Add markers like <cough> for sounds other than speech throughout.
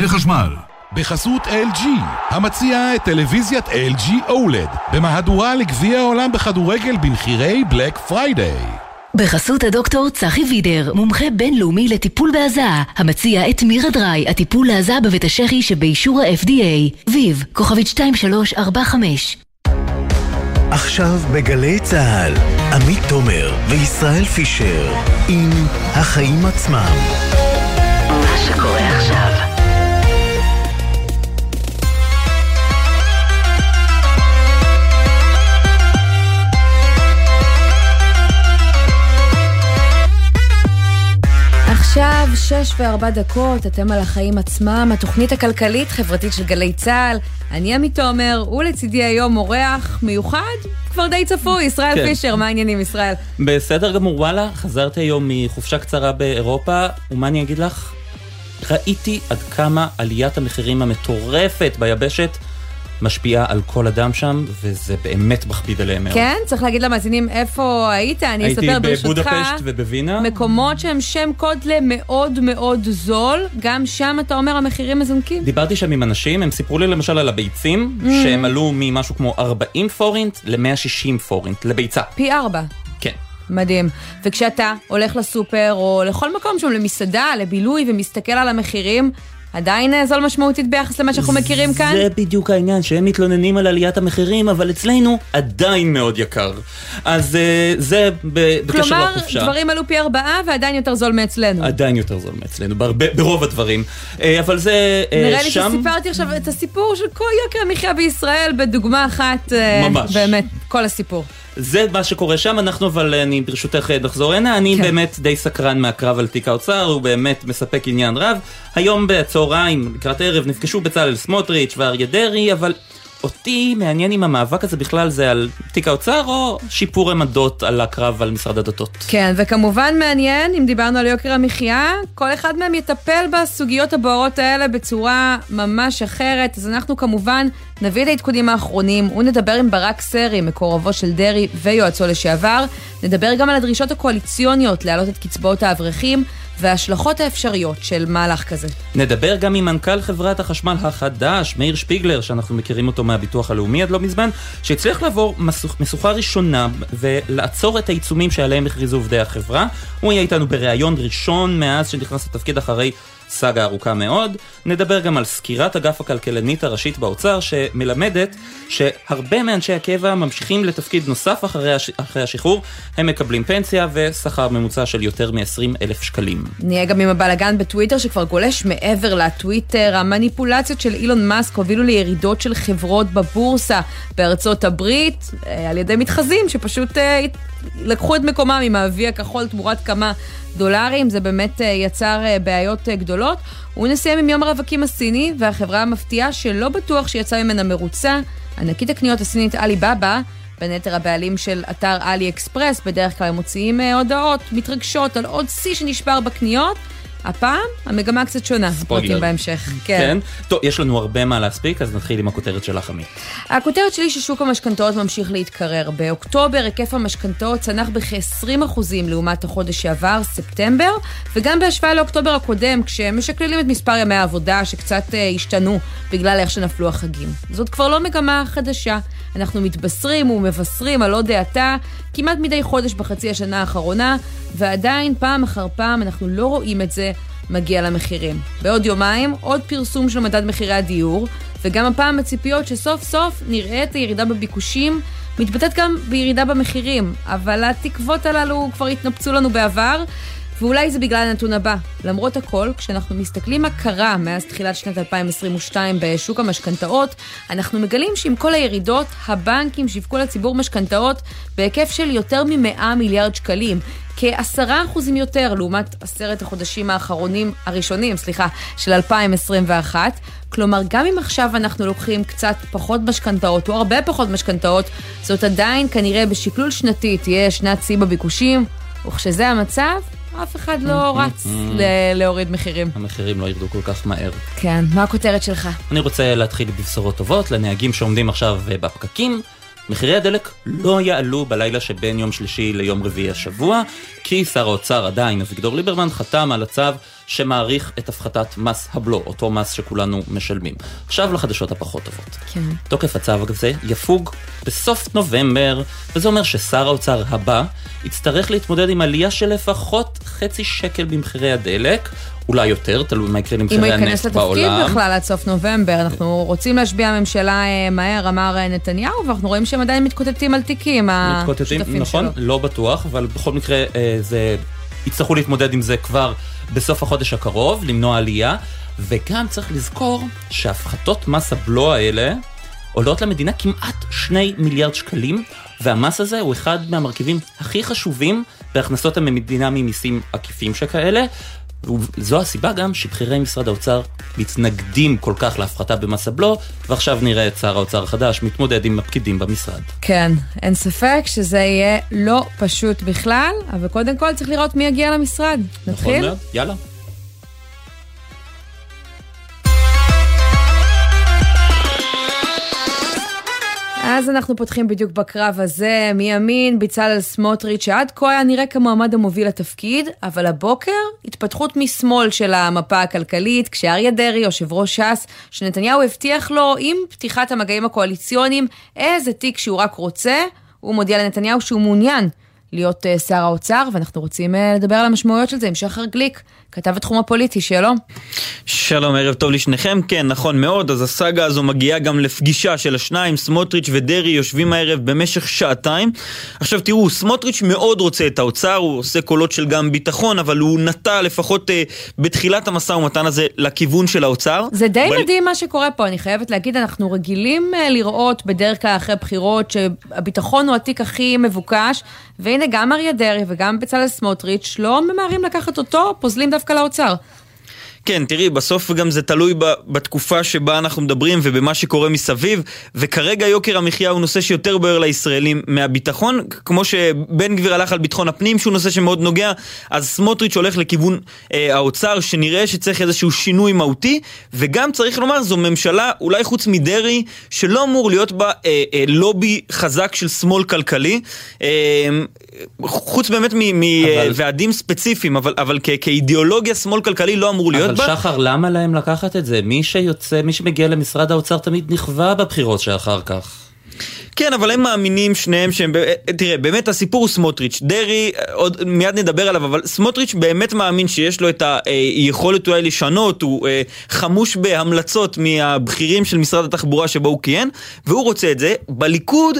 מחשמל. בחסות LG, המציעה את טלוויזיית LG OLED, במהדורה לגביע העולם בכדורגל במחירי בלק פריידיי. בחסות הדוקטור צחי וידר, מומחה בינלאומי לטיפול בהזעה, המציע את מירה דריי, הטיפול להזעה בבית השחי שבאישור ה-FDA. ויב, כוכבית 2345 עכשיו בגלי צה"ל, עמית תומר וישראל פישר עם החיים עצמם. מה שקורה עכשיו עכשיו, שש וארבע דקות, אתם על החיים עצמם, התוכנית הכלכלית-חברתית של גלי צה"ל. אני עמית תומר, ולצידי היום אורח מיוחד, כבר די צפוי, ישראל כן. פישר, מה העניינים ישראל? בסדר גמור, וואלה, חזרתי היום מחופשה קצרה באירופה, ומה אני אגיד לך? ראיתי עד כמה עליית המחירים המטורפת ביבשת משפיעה על כל אדם שם, וזה באמת מכביד עליהם מאוד. כן? צריך להגיד למאזינים איפה היית, אני אספר ברשותך. הייתי בבודפשט ובווינה. מקומות שהם שם קוד למאוד מאוד זול, גם שם אתה אומר המחירים מזונקים. דיברתי שם עם אנשים, הם סיפרו לי למשל על הביצים, mm. שהם עלו ממשהו כמו 40 פורינט ל-160 פורינט, לביצה. פי ארבע. כן. מדהים. וכשאתה הולך לסופר או לכל מקום שם, למסעדה, לבילוי, ומסתכל על המחירים, עדיין אה, זול משמעותית ביחס למה שאנחנו מכירים כאן? זה בדיוק העניין, שהם מתלוננים על עליית המחירים, אבל אצלנו עדיין מאוד יקר. אז אה, זה בקשר לחופשה. כלומר, דברים עלו פי ארבעה ועדיין יותר זול מאצלנו. עדיין יותר זול מאצלנו, בהרבה, ברוב הדברים. אה, אבל זה שם... נראה לי שסיפרתי עכשיו את הסיפור של כל יוקר המחיה בישראל בדוגמה אחת. ממש. באמת, כל הסיפור. זה מה שקורה שם, אנחנו אבל, אני ברשותך נחזור הנה, אני כן. באמת די סקרן מהקרב על תיק האוצר, הוא באמת מספק עניין רב. היום בצהריים, לקראת ערב, נפגשו בצלאל סמוטריץ' ואריה דרעי, אבל אותי מעניין אם המאבק הזה בכלל זה על תיק האוצר או שיפור עמדות על הקרב על משרד הדתות. כן, וכמובן מעניין, אם דיברנו על יוקר המחיה, כל אחד מהם יטפל בסוגיות הבוערות האלה בצורה ממש אחרת, אז אנחנו כמובן נביא את העדכונים האחרונים ונדבר עם ברק סרי, מקורבו של דרעי ויועצו לשעבר. נדבר גם על הדרישות הקואליציוניות להעלות את קצבאות האברכים. וההשלכות האפשריות של מהלך כזה. נדבר גם עם מנכ"ל חברת החשמל החדש, מאיר שפיגלר, שאנחנו מכירים אותו מהביטוח הלאומי עד לא מזמן, שהצליח לעבור משוכה ראשונה ולעצור את העיצומים שעליהם הכריזו עובדי החברה. הוא יהיה איתנו בריאיון ראשון מאז שנכנס לתפקיד אחרי סאגה ארוכה מאוד. נדבר גם על סקירת אגף הכלכלנית הראשית באוצר, שמלמדת שהרבה מאנשי הקבע ממשיכים לתפקיד נוסף אחרי, הש... אחרי השחרור, הם מקבלים פנסיה ושכר ממוצע של יותר מ-20 אלף שקלים. נהיה גם עם הבלאגן בטוויטר שכבר גולש מעבר לטוויטר. המניפולציות של אילון מאסק הובילו לירידות של חברות בבורסה בארצות הברית, אה, על ידי מתחזים שפשוט אה, לקחו את מקומם עם האבי הכחול תמורת כמה דולרים, זה באמת אה, יצר בעיות גדולות. ונסיים עם יום הרווקים הסיני, והחברה המפתיעה שלא בטוח שיצא ממנה מרוצה, ענקית הקניות הסינית עלי בבא, בין היתר הבעלים של אתר עלי אקספרס, בדרך כלל הם מוציאים אה, הודעות מתרגשות על עוד שיא שנשבר בקניות. הפעם המגמה קצת שונה, פרטים בהמשך. כן. כן. טוב, יש לנו הרבה מה להספיק, אז נתחיל עם הכותרת שלך, עמית. הכותרת שלי ששוק המשכנתאות ממשיך להתקרר. באוקטובר היקף המשכנתאות צנח בכ-20% לעומת החודש שעבר, ספטמבר, וגם בהשוואה לאוקטובר הקודם, כשמשקללים את מספר ימי העבודה שקצת uh, השתנו בגלל איך שנפלו החגים. זאת כבר לא מגמה חדשה. אנחנו מתבשרים ומבשרים על עוד האטה כמעט מדי חודש בחצי השנה האחרונה, ועדיין פעם אחר פעם אנחנו לא רואים את זה מגיע למחירים. בעוד יומיים עוד פרסום של מדד מחירי הדיור, וגם הפעם הציפיות שסוף סוף נראה את הירידה בביקושים מתבטאת גם בירידה במחירים, אבל התקוות הללו כבר התנפצו לנו בעבר, ואולי זה בגלל הנתון הבא. למרות הכל, כשאנחנו מסתכלים מה קרה מאז תחילת שנת 2022 בשוק המשכנתאות, אנחנו מגלים שעם כל הירידות, הבנקים שיווקו לציבור משכנתאות בהיקף של יותר מ-100 מיליארד שקלים. כעשרה אחוזים יותר לעומת עשרת החודשים האחרונים, הראשונים, סליחה, של 2021. כלומר, גם אם עכשיו אנחנו לוקחים קצת פחות משכנתאות, או הרבה פחות משכנתאות, זאת עדיין כנראה בשקלול שנתי תהיה שנת שיא בביקושים, וכשזה המצב, אף אחד לא רץ להוריד מחירים. המחירים לא ירדו כל כך מהר. כן, מה הכותרת שלך? אני רוצה להתחיל בבשורות טובות לנהגים שעומדים עכשיו בפקקים. מחירי הדלק לא יעלו בלילה שבין יום שלישי ליום רביעי השבוע, כי שר האוצר עדיין, אביגדור ליברמן, חתם על הצו שמעריך את הפחתת מס הבלו, אותו מס שכולנו משלמים. עכשיו לחדשות הפחות טובות. כן. תוקף הצו הזה יפוג בסוף נובמבר, וזה אומר ששר האוצר הבא יצטרך להתמודד עם עלייה של לפחות חצי שקל במחירי הדלק, אולי יותר, תלוי מה יקרה אם הוא למחירי ייכנס הנפט לתפקיד בעולם. בכלל עד סוף נובמבר, אנחנו רוצים להשביע ממשלה אה, מהר, אמר אה, נתניהו, ואנחנו רואים שהם עדיין מתקוטטים על תיקים, השותפים נכון, שלו. לא בטוח, אבל בכל מקרה אה, זה, יצטרכו להתמודד עם זה כבר בסוף החודש הקרוב, למנוע עלייה, וגם צריך לזכור שהפחתות מס הבלו האלה עולות למדינה כמעט 2 מיליארד שקלים, והמס הזה הוא אחד מהמרכיבים הכי חשובים בהכנסות המדינה ממיסים עקיפים שכאלה. וזו הסיבה גם שבכירי משרד האוצר מתנגדים כל כך להפחתה במס הבלו, ועכשיו נראה את שר האוצר החדש מתמודד עם הפקידים במשרד. כן, אין ספק שזה יהיה לא פשוט בכלל, אבל קודם כל צריך לראות מי יגיע למשרד. נכון נתחיל? מאוד? יאללה. אז אנחנו פותחים בדיוק בקרב הזה, מימין, בצלאל סמוטריץ', שעד כה היה נראה כמועמד המוביל לתפקיד, אבל הבוקר, התפתחות משמאל של המפה הכלכלית, כשאריה דרעי, יושב ראש ש"ס, שנתניהו הבטיח לו, עם פתיחת המגעים הקואליציוניים, איזה תיק שהוא רק רוצה, הוא מודיע לנתניהו שהוא מעוניין להיות אה, שר האוצר, ואנחנו רוצים אה, לדבר על המשמעויות של זה עם שחר גליק, כתב התחום הפוליטי, שלום. שלום, ערב טוב לשניכם. כן, נכון מאוד, אז הסאגה הזו מגיעה גם לפגישה של השניים, סמוטריץ' ודרעי יושבים הערב במשך שעתיים. עכשיו תראו, סמוטריץ' מאוד רוצה את האוצר, הוא עושה קולות של גם ביטחון, אבל הוא נטה לפחות אה, בתחילת המשא ומתן הזה לכיוון של האוצר. זה די אבל- מדהים מה שקורה פה, אני חייבת להגיד, אנחנו רגילים אה, לראות בדרך כלל אחרי בחירות שהביטחון הוא התיק הכי מבוקש, והנה גם אריה דרעי וגם בצלאל סמוטריץ' לא ממהרים לקחת אותו, פוזלים דווקא לאוצר. כן, תראי, בסוף גם זה תלוי ב- בתקופה שבה אנחנו מדברים ובמה שקורה מסביב, וכרגע יוקר המחיה הוא נושא שיותר בוער לישראלים מהביטחון, כמו שבן גביר הלך על ביטחון הפנים, שהוא נושא שמאוד נוגע, אז סמוטריץ' הולך לכיוון אה, האוצר, שנראה שצריך איזשהו שינוי מהותי, וגם צריך לומר, זו ממשלה, אולי חוץ מדרעי, שלא אמור להיות בה אה, אה, לובי חזק של שמאל כלכלי, אה, חוץ באמת אבל- מוועדים ספציפיים, אבל, אבל כ- כאידיאולוגיה שמאל כלכלי לא אמור להיות אבל בה. שחר, למה להם לקחת את זה? מי שיוצא, מי שמגיע למשרד האוצר תמיד נכווה בבחירות שאחר כך. כן, אבל הם מאמינים שניהם שהם... ב- תראה, באמת הסיפור הוא סמוטריץ'. דרעי, עוד מיד נדבר עליו, אבל סמוטריץ' באמת מאמין שיש לו את היכולת אולי לשנות, הוא אה, חמוש בהמלצות מהבכירים של משרד התחבורה שבו הוא כיהן, והוא רוצה את זה. בליכוד...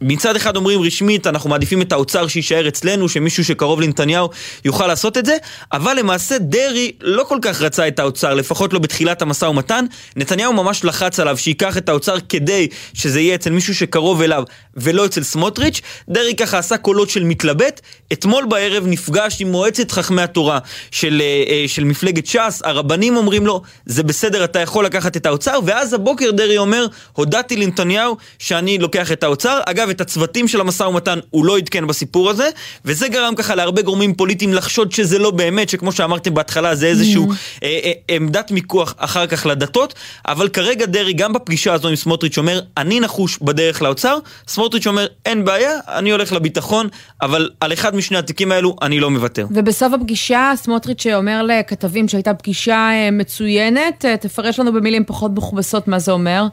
מצד אחד אומרים רשמית אנחנו מעדיפים את האוצר שיישאר אצלנו שמישהו שקרוב לנתניהו יוכל לעשות את זה אבל למעשה דרעי לא כל כך רצה את האוצר לפחות לא בתחילת המשא ומתן. נתניהו ממש לחץ עליו שייקח את האוצר כדי שזה יהיה אצל מישהו שקרוב אליו ולא אצל סמוטריץ' דרעי ככה עשה קולות של מתלבט. אתמול בערב נפגש עם מועצת חכמי התורה של, אה, אה, של מפלגת ש"ס הרבנים אומרים לו זה בסדר אתה יכול לקחת את האוצר. ואז הבוקר דרעי אומר הודעתי לנתניהו שאני לוקח את האוצר. אגב, את הצוותים של המשא ומתן הוא לא עדכן בסיפור הזה, וזה גרם ככה להרבה גורמים פוליטיים לחשוד שזה לא באמת, שכמו שאמרתם בהתחלה זה איזשהו אה, אה, עמדת מיקוח אחר כך לדתות, אבל כרגע דרעי גם בפגישה הזו עם סמוטריץ' אומר, אני נחוש בדרך לאוצר, סמוטריץ' אומר, אין בעיה, אני הולך לביטחון, אבל על אחד משני התיקים האלו אני לא מוותר. ובסוף הפגישה, סמוטריץ' אומר לכתבים שהייתה פגישה אה, מצוינת, תפרש לנו במילים פחות מכובסות מה זה אומר.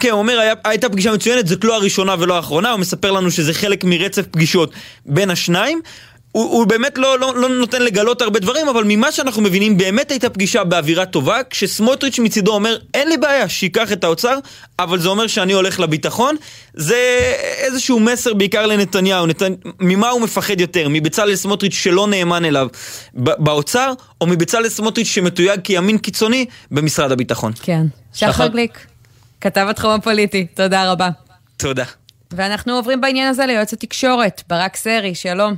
כן, הוא אומר, היה, הייתה פגישה מצוינת, זאת לא הראשונה ולא האחרונה, הוא מספר לנו שזה חלק מרצף פגישות בין השניים. הוא, הוא באמת לא, לא, לא נותן לגלות הרבה דברים, אבל ממה שאנחנו מבינים, באמת הייתה פגישה באווירה טובה, כשסמוטריץ' מצידו אומר, אין לי בעיה, שייקח את האוצר, אבל זה אומר שאני הולך לביטחון. זה איזשהו מסר בעיקר לנתניהו, נת... ממה הוא מפחד יותר, מבצלאל סמוטריץ' שלא נאמן אליו ב- באוצר, או מבצלאל סמוטריץ' שמתויג כימין קיצוני במשרד הביטחון. כן. שחר- שחר גליק, כתב התחום הפוליטי, תודה רבה. תודה. ואנחנו עוברים בעניין הזה ליועץ התקשורת, ברק סרי, שלום.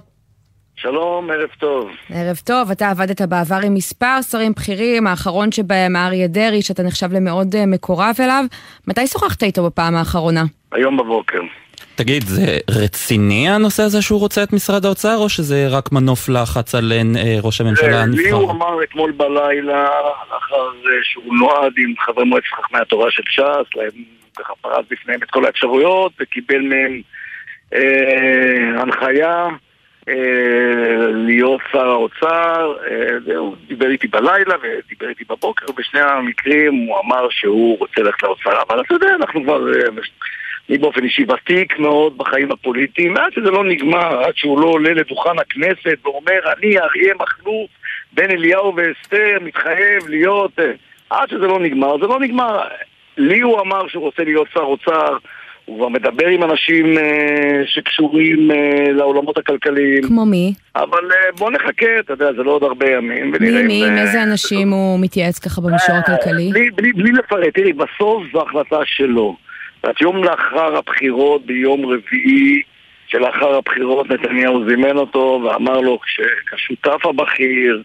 שלום, ערב טוב. ערב טוב, אתה עבדת בעבר עם מספר שרים בכירים, האחרון שבהם אריה דרעי, שאתה נחשב למאוד אה, מקורב אליו. מתי שוחחת איתו בפעם האחרונה? היום בבוקר. תגיד, זה רציני הנושא הזה שהוא רוצה את משרד האוצר, או שזה רק מנוף לחץ על אה, ראש הממשלה הנבחר? לי הוא אמר אתמול בלילה, לאחר שהוא נועד עם חברי מועצת חכמי התורה של ש"ס, ככה פרס בפניהם את כל האפשרויות, וקיבל מהם אה, הנחיה אה, להיות שר האוצר, אה, הוא דיבר איתי בלילה ודיבר איתי בבוקר, ובשני המקרים הוא אמר שהוא רוצה ללכת לאוצר, אבל אתה יודע, אנחנו כבר... אה, אני באופן אישי ותיק מאוד בחיים הפוליטיים, ועד שזה לא נגמר, עד שהוא לא עולה לדוכן הכנסת ואומר, אני אריה מכלוף בן אליהו ואסתר מתחייב להיות... אה, עד שזה לא נגמר, זה לא נגמר. לי הוא אמר שהוא רוצה להיות שר אוצר, הוא כבר מדבר עם אנשים אה, שקשורים אה, לעולמות הכלכליים. כמו מי? אבל אה, בוא נחכה, אתה יודע, זה לא עוד הרבה ימים, מי, מי, עם איזה אנשים הוא מתייעץ ככה במישור אה, הכלכלי? בלי, בלי, בלי לפרט, תראי, בסוף זו החלטה שלו. זאת יום לאחר הבחירות, ביום רביעי, שלאחר הבחירות נתניהו זימן אותו ואמר לו כשהשותף הבכיר,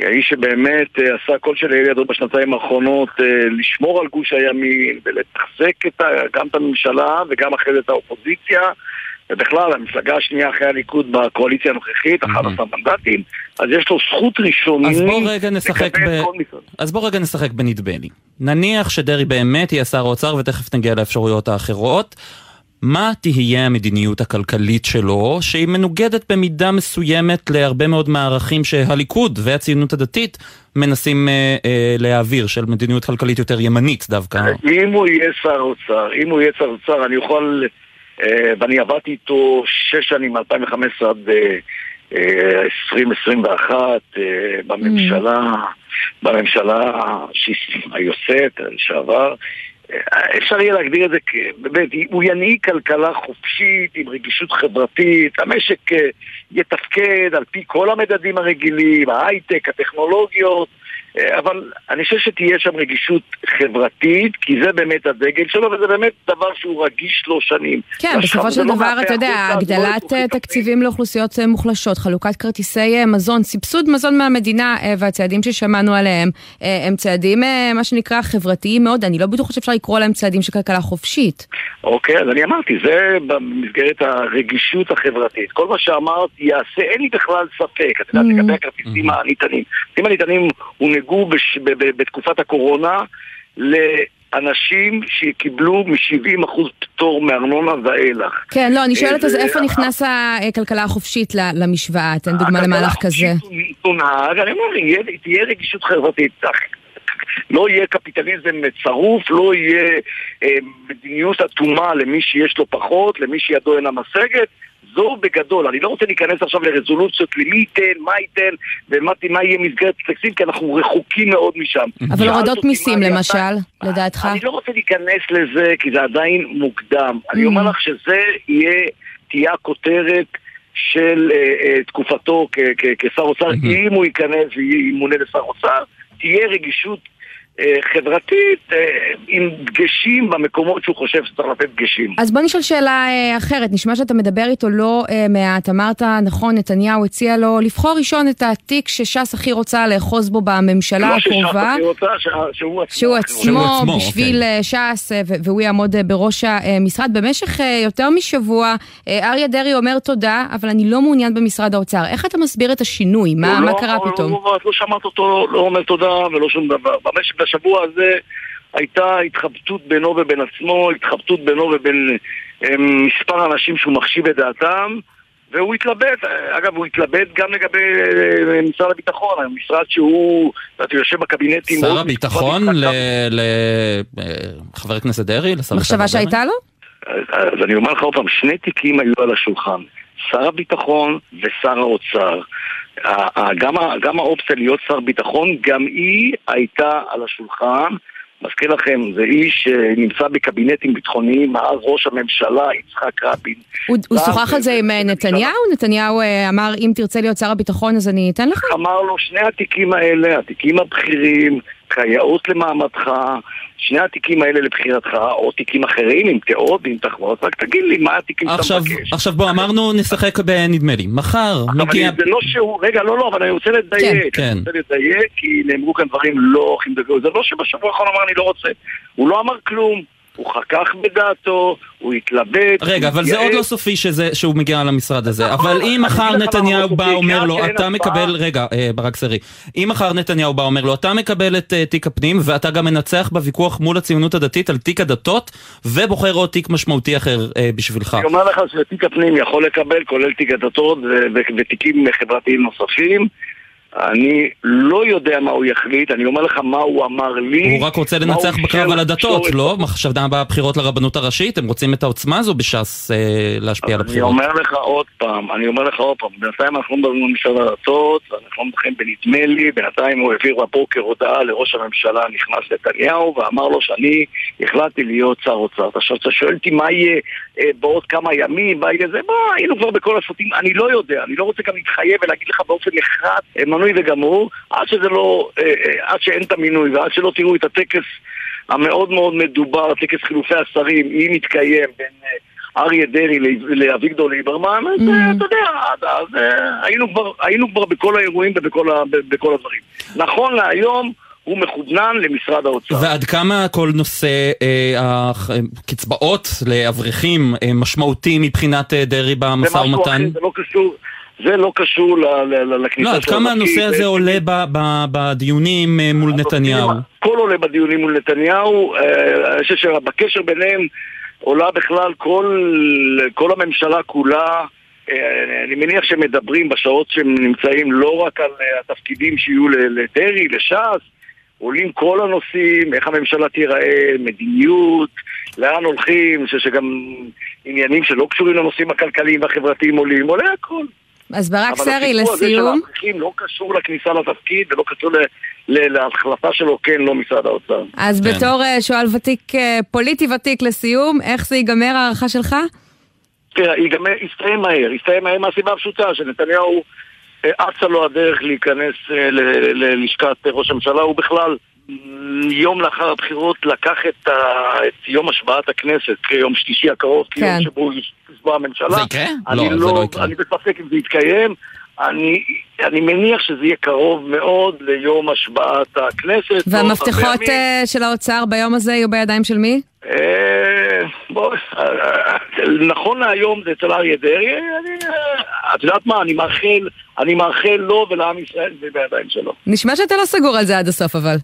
האיש שבאמת אה, עשה כל שלאל ידו בשנתיים האחרונות אה, לשמור על גוש הימין ולתחזק את, גם את הממשלה וגם אחרי זה את האופוזיציה ובכלל, המפלגה השנייה אחרי הליכוד בקואליציה הנוכחית, 11 מנדטים, אז יש לו זכות ראשונית אז בוא רגע נשחק ב... אז בוא רגע נשחק בנדמה לי. נניח שדרעי באמת יהיה שר האוצר, ותכף נגיע לאפשרויות האחרות. מה תהיה המדיניות הכלכלית שלו, שהיא מנוגדת במידה מסוימת להרבה מאוד מערכים שהליכוד והציונות הדתית מנסים אה, אה, להעביר, של מדיניות כלכלית יותר ימנית דווקא. אם הוא יהיה שר אוצר, אם הוא יהיה שר אוצר, אני יכול... אה, ואני עבדתי איתו שש שנים, מ-2015 עד 2021 אה, אה, בממשלה, בממשלה היוצאת, לשעבר. אפשר יהיה להגדיר את זה כבאמת, הוא ינהיג כלכלה חופשית עם רגישות חברתית, המשק יתפקד על פי כל המדדים הרגילים, ההייטק, הטכנולוגיות, אבל אני חושב שתהיה שם רגישות חברתית, כי זה באמת הדגל שלו, וזה באמת דבר שהוא רגיש לו שנים. כן, בסופו של לא דבר, אתה יודע, הגדלת אה, תקציבים לאוכלוסיות אה, מוחלשות, חלוקת כרטיסי מזון, סבסוד מזון מהמדינה, והצעדים ששמענו עליהם, הם צעדים, מה שנקרא, חברתיים מאוד, אני לא בטוחה שאפשר לקרוא להם צעדים של כלכלה חופשית. אוקיי, אז אני אמרתי, זה במסגרת הרגישות החברתית. כל מה שאמרת יעשה, אין לי בכלל ספק, אתה יודע, mm-hmm. לגבי הכרטיסים הניתנים. הכרטיסים הניתנים הונהגו בש... בתקופת הקורונה לאנשים שקיבלו מ-70% פטור מארנונה ואילך. כן, לא, אני שואלת אז איפה נכנס הכלכלה החופשית למשוואה? תן דוגמה למהלך כזה. אני אומר, תהיה רגישות חברתית. לא יהיה קפיטליזם צרוף, לא יהיה אה, מדיניות אטומה למי שיש לו פחות, למי שידו אינה משגת. זו בגדול, אני לא רוצה להיכנס עכשיו לרזולוציות למי ייתן, מה ייתן ומה יהיה מסגרת תקציב, כי אנחנו רחוקים מאוד משם. אבל הורדות מיסים למשל, לדעתך? אני לא רוצה להיכנס לזה, כי זה עדיין מוקדם. אני אומר לך שזה יהיה, תהיה הכותרת של אה, אה, תקופתו כשר אוצר, אם הוא ייכנס וימונה לשר אוצר, תהיה רגישות חברתית אה, עם דגשים במקומות שהוא חושב שצריך לתת דגשים. אז בוא נשאל שאלה אה, אחרת, נשמע שאתה מדבר איתו לא מעט, אמרת נכון, נתניהו הציע לו לבחור ראשון את התיק שש"ס הכי רוצה לאחוז בו בממשלה הקרובה. לא שש"ס הכי רוצה, שהוא עצמו. שהוא עצמו, בשביל כן. ש"ס, והוא יעמוד בראש המשרד. במשך יותר משבוע אריה דרעי אומר תודה, אבל אני לא מעוניין במשרד האוצר. איך אתה מסביר את השינוי? מה, מה לא, קרה פתאום? לא, לא שמעת אותו לא אומר תודה ולא שום דבר. במשך בשבוע הזה הייתה התחבטות בינו ובין עצמו, התחבטות בינו ובין אה, מספר אנשים שהוא מחשיב את דעתם והוא התלבט, אגב הוא התלבט גם לגבי אה, משרד הביטחון, המשרד שהוא, אתה יושב בקבינטים... שר הביטחון לחבר הכנסת דרעי? מחשבה שהייתה לו? אז אני אומר לך עוד פעם, שני תיקים היו על השולחן, שר הביטחון ושר האוצר. גם, גם האופציה להיות שר ביטחון, גם היא הייתה על השולחן. מזכיר לכם, זה איש שנמצא בקבינטים ביטחוניים מאז ראש הממשלה יצחק רבין. הוא שוחח על זה עם אה, נתניהו? נתניהו אה, אמר, אם תרצה להיות שר הביטחון אז אני אתן לך? אמר לו, שני התיקים האלה, התיקים הבכירים, כיאות למעמדך, שני התיקים האלה לבחירתך, או תיקים אחרים עם תיאות ועם תחבורות, רק תגיד לי מה התיקים שאתה מבקש. עכשיו בוא, אמרנו נשחק בנדמה לי. מחר מגיע... זה לא שהוא, רגע, לא, לא, אבל אני רוצה לדייק. כן, כן. אני רוצה לדייק, כי נאמרו כאן דברים לא הכי מדברים. זה לא שבשבוע האחרון אמר אני לא רוצה. הוא לא אמר כלום. הוא חכך בדעתו, הוא התלבט. רגע, אבל זה. עוד לא סופי שזה, שהוא מגיע למשרד הזה. נכון, אבל אם מחר נתניהו בא אומר לו, אתה מקבל, רגע, אה, ברק סרי, אם מחר נתניהו בא אומר לו, אתה מקבל את אה, תיק הפנים, ואתה גם מנצח בוויכוח מול הציונות הדתית על תיק הדתות, ובוחר עוד תיק משמעותי אחר אה, בשבילך. אני אומר לך שתיק הפנים יכול לקבל, כולל תיק הדתות ותיקים חברתיים נוספים. אני לא יודע מה הוא יחליט, אני אומר לך מה הוא אמר לי. הוא רק רוצה לנצח בקרב על הדתות. לא? דנה בבחירות לרבנות הראשית, הם רוצים את העוצמה הזו בש"ס אה, להשפיע על אני הבחירות. אומר לך עוד פעם, אני אומר לך עוד פעם, בינתיים אנחנו לא מדברים על משרד הדתות, ואנחנו לא מדברים בנדמה לי, בינתיים הוא העביר בבוקר הודעה לראש הממשלה הנכנס נתניהו, ואמר לו שאני החלטתי להיות שר אוצר. עכשיו אתה שואל אותי מה יהיה בעוד כמה ימים, זה, בוא, היינו כבר בכל הסרטים, אני לא יודע, אני לא רוצה גם להתחייב ולהגיד לך באופן נחרץ, אה, מנוי וגמור, עד שזה לא, אה, אה, עד שאין את המינוי, ועד שלא תראו את הטקס המאוד מאוד מדובר, טקס חילופי השרים, אם יתקיים בין... אה, אריה דרעי לאביגדור ליברמן, אז Mm. אה, אתה יודע, אז אה, היינו כבר- היינו כבר בכל האירועים ובכל ה- הדברים. נכון להיום הוא מכוונן למשרד האוצר. ועד כמה כל נושא אה, הקצבאות לאברכים אה, משמעותי מבחינת אה, דרעי במשא ומתן? זה לא קשור, זה לא קשור לכניסה לא, עד של כמה. הנושא הזה זה- עולה בדיונים אה, מול נתניהו? הכל עולה בדיונים מול נתניהו, אה, אני חושב שבקשר ביניהם עולה בכלל כל, כל הממשלה כולה. אה, אני מניח שהם מדברים בשעות שהם נמצאים לא רק על אה, התפקידים שיהיו לדרעי, לש"ס, עולים כל הנושאים, איך הממשלה תיראה, מדיניות, לאן הולכים, אני חושב שגם עניינים שלא קשורים לנושאים הכלכליים והחברתיים עולים, עולה הכל. אז ברק אבל סרי, הסיפור הזה של לסיום, האברכים לא קשור לכניסה לתפקיד ולא קשור ל- ל- להחלטה שלו, כן, לא משרד האוצר. אז כן. בתור אה, שואל ותיק, אה, פוליטי ותיק לסיום, איך זה ייגמר הערכה שלך? תראה, ייגמר, יסתיים מהר, יסתיים מהר מהסיבה הפשוטה שנתניהו אצה לו הדרך להיכנס אה, ללשכת ראש הממשלה, הוא בכלל יום לאחר הבחירות לקח את, ה, את יום השבעת הכנסת כיום שלישי הקרוב, כן. כיום שבו הוא ישבע הממשלה. זה יקרה? אני לא, זה לא יקרה. אני בספק אם זה יתקיים. אני, אני מניח שזה יהיה קרוב מאוד ליום השבעת הכנסת. והמפתחות. אה, של האוצר ביום הזה יהיו בידיים של מי? אה, בוא, אה, נכון להיום זה אצל אריה דרעי, אני, אה, את יודעת מה, אני מאחל, אני מאחל לו ולעם ישראל זה בידיים שלו. נשמע שאתה לא סגור על זה עד הסוף, אבל.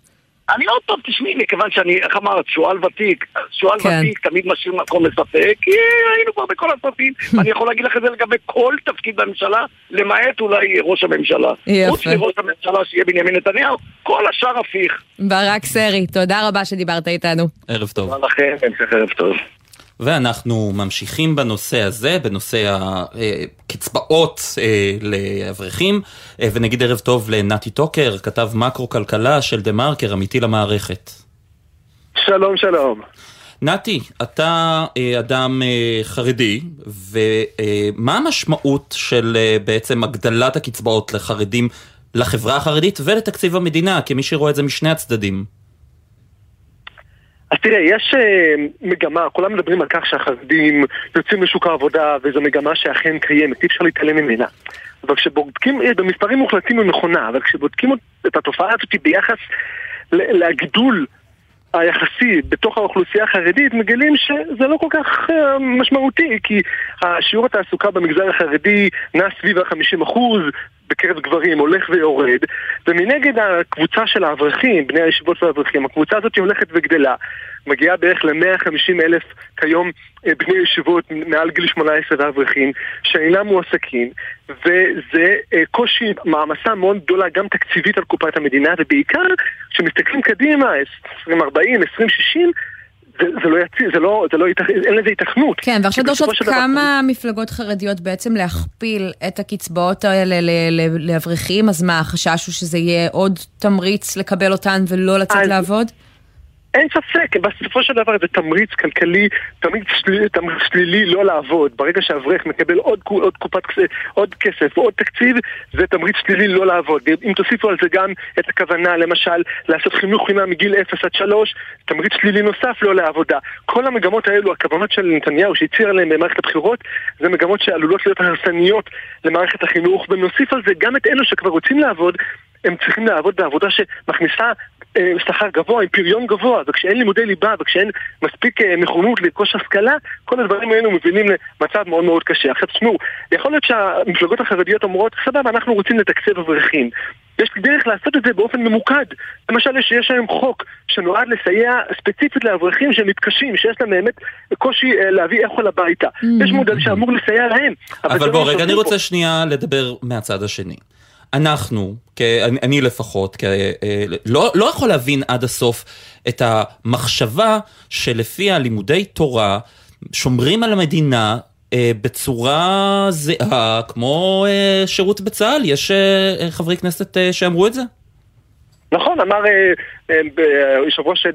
אני עוד פעם, תשמעי, מכיוון שאני, איך אמרת, שועל ותיק, שועל כן. ותיק תמיד משאיר מקום לספק, כי היינו כבר בכל הסרטים, <laughs> ואני יכול להגיד לך את זה לגבי כל תפקיד בממשלה, למעט אולי ראש הממשלה. יפה. חוץ מראש הממשלה שיהיה בנימין נתניהו, כל השאר הפיך. ברק סרי, תודה רבה שדיברת איתנו. ערב טוב. תודה לכם, המשך ערב טוב. ואנחנו ממשיכים בנושא הזה, בנושא הקצבאות אה, לאברכים, אה, ונגיד ערב טוב לנתי טוקר, כתב מקרו-כלכלה של דה מרקר, אמיתי למערכת. שלום, שלום. נתי, אתה אה, אדם אה, חרדי, ומה המשמעות של אה, בעצם הגדלת הקצבאות לחרדים, לחברה החרדית ולתקציב המדינה, כמי שרואה את זה משני הצדדים? אז תראה, יש אה, מגמה, כולם מדברים על כך שהחרדים יוצאים לשוק העבודה, וזו מגמה שאכן קיימת, אי אפשר להתעלם ממנה. אבל כשבודקים, אה, במספרים מוחלטים היא נכונה, אבל כשבודקים את התופעה הזאת ביחס לגידול היחסי בתוך האוכלוסייה החרדית, מגלים שזה לא כל כך אה, משמעותי, כי השיעור התעסוקה במגזר החרדי נע סביב ה-50%, בקרב גברים הולך ויורד, ומנגד הקבוצה של האברכים, בני הישיבות והאברכים, הקבוצה הזאת הולכת וגדלה, מגיעה בערך ל-150 אלף כיום אה, בני ישיבות מעל גיל 18 ואברכים שאינם מועסקים, וזה אה, קושי, מעמסה מאוד גדולה גם תקציבית על קופת המדינה, ובעיקר כשמסתכלים קדימה, 2040, 2060, זה, זה לא יציב, זה לא, זה לא. אין לזה התכנות. כן, ועכשיו דורשות של דבר- כמה מפלגות חרדיות בעצם להכפיל את הקצבאות האלה לאברכים, אז מה, החשש הוא שזה יהיה עוד תמריץ לקבל אותן ולא לצאת אז- לעבוד? אין ספק, בסופו של דבר זה תמריץ כלכלי, תמריץ שלילי, תמריץ שלילי לא לעבוד. ברגע שאברך מקבל עוד, עוד, קופת, עוד כסף ועוד תקציב, זה תמריץ שלילי לא לעבוד. אם תוסיפו על זה גם את הכוונה, למשל, לעשות חינוך חינם מגיל 0 עד 3, תמריץ שלילי נוסף לא לעבודה. כל המגמות האלו, הכוונות של נתניהו שהצהיר עליהן במערכת הבחירות, זה מגמות שעלולות להיות הרסניות למערכת החינוך, ונוסיף על זה גם את אלו שכבר רוצים לעבוד, הם צריכים לעבוד בעבודה שמכניסה אה, שכר גבוה, עם פריון גבוה, וכשאין לימודי ליבה וכשאין מספיק אה, נכונות לרכוש השכלה, כל הדברים האלו מובילים למצב מאוד מאוד קשה. עכשיו תשמעו, יכול להיות שהמפלגות החרדיות אומרות, סבבה, אנחנו רוצים לתקצב אברכים. יש דרך לעשות את זה באופן ממוקד. למשל, יש, יש היום חוק שנועד לסייע ספציפית לאברכים שמתקשים, שיש להם באמת קושי אה, להביא אוכל הביתה. יש מודל שאמור לסייע להם. אבל בוא לא רגע, אני רוצה פה. שנייה לדבר מהצד השני. אנחנו, כ- אני, לפחות, כ- אה, לא, לא יכול להבין עד הסוף את המחשבה שלפיה לימודי תורה שומרים על המדינה אה, בצורה זהה כמו אה, שירות בצה"ל. יש חברי כנסת שאמרו את זה? נכון, אמר אה, אה, ב- יושב ראש אה,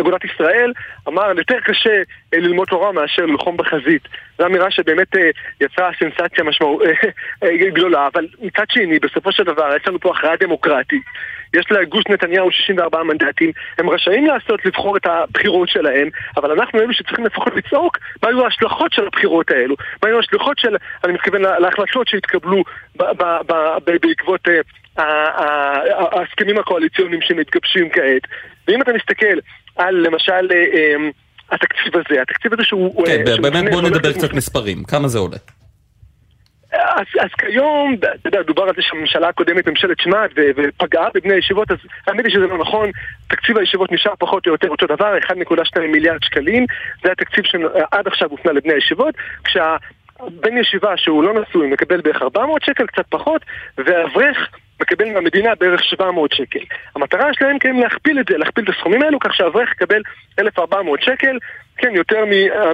אגודת ישראל, אמר יותר קשה אה, ללמוד תורה מאשר ללחום בחזית. זו אמירה שבאמת אה, יצרה סנסציה משמעות אה, גדולה, אבל מצד שני, בסופו של דבר, יש לנו פה הכרעה דמוקרטית. יש לגוש נתניהו 64 מנדטים, הם רשאים לעשות, לבחור את הבחירות שלהם, אבל אנחנו אלו שצריכים לפחות לצעוק מה היו ההשלכות של הבחירות האלו, מה היו ההשלכות של, אני מתכוון לה- להחלטות שהתקבלו בעקבות אה, ההסכמים הקואליציוניים שמתגבשים כעת. ואם אתה מסתכל על למשל אה, אה, התקציב הזה, התקציב הזה שהוא... כן, אה, שהוא באמת בוא נדבר קצת מספרים, כמה זה עולה? אז, אז כיום, אתה יודע, דובר על זה שהממשלה הקודמת, ממשלת שמעת, ופגעה בבני הישיבות, אז האמת היא שזה לא נכון. תקציב הישיבות נשאר פחות או יותר אותו דבר, 1.2 מיליארד שקלים. זה התקציב שעד עכשיו הופנה לבני הישיבות, כשה... בן ישיבה שהוא לא נשוי מקבל בערך 400 שקל, קצת פחות, ואברך מקבל מהמדינה בערך 700 שקל. המטרה שלהם כן להכפיל את זה, להכפיל את הסכומים האלו, כך שאברך יקבל 1,400 שקל, כן, יותר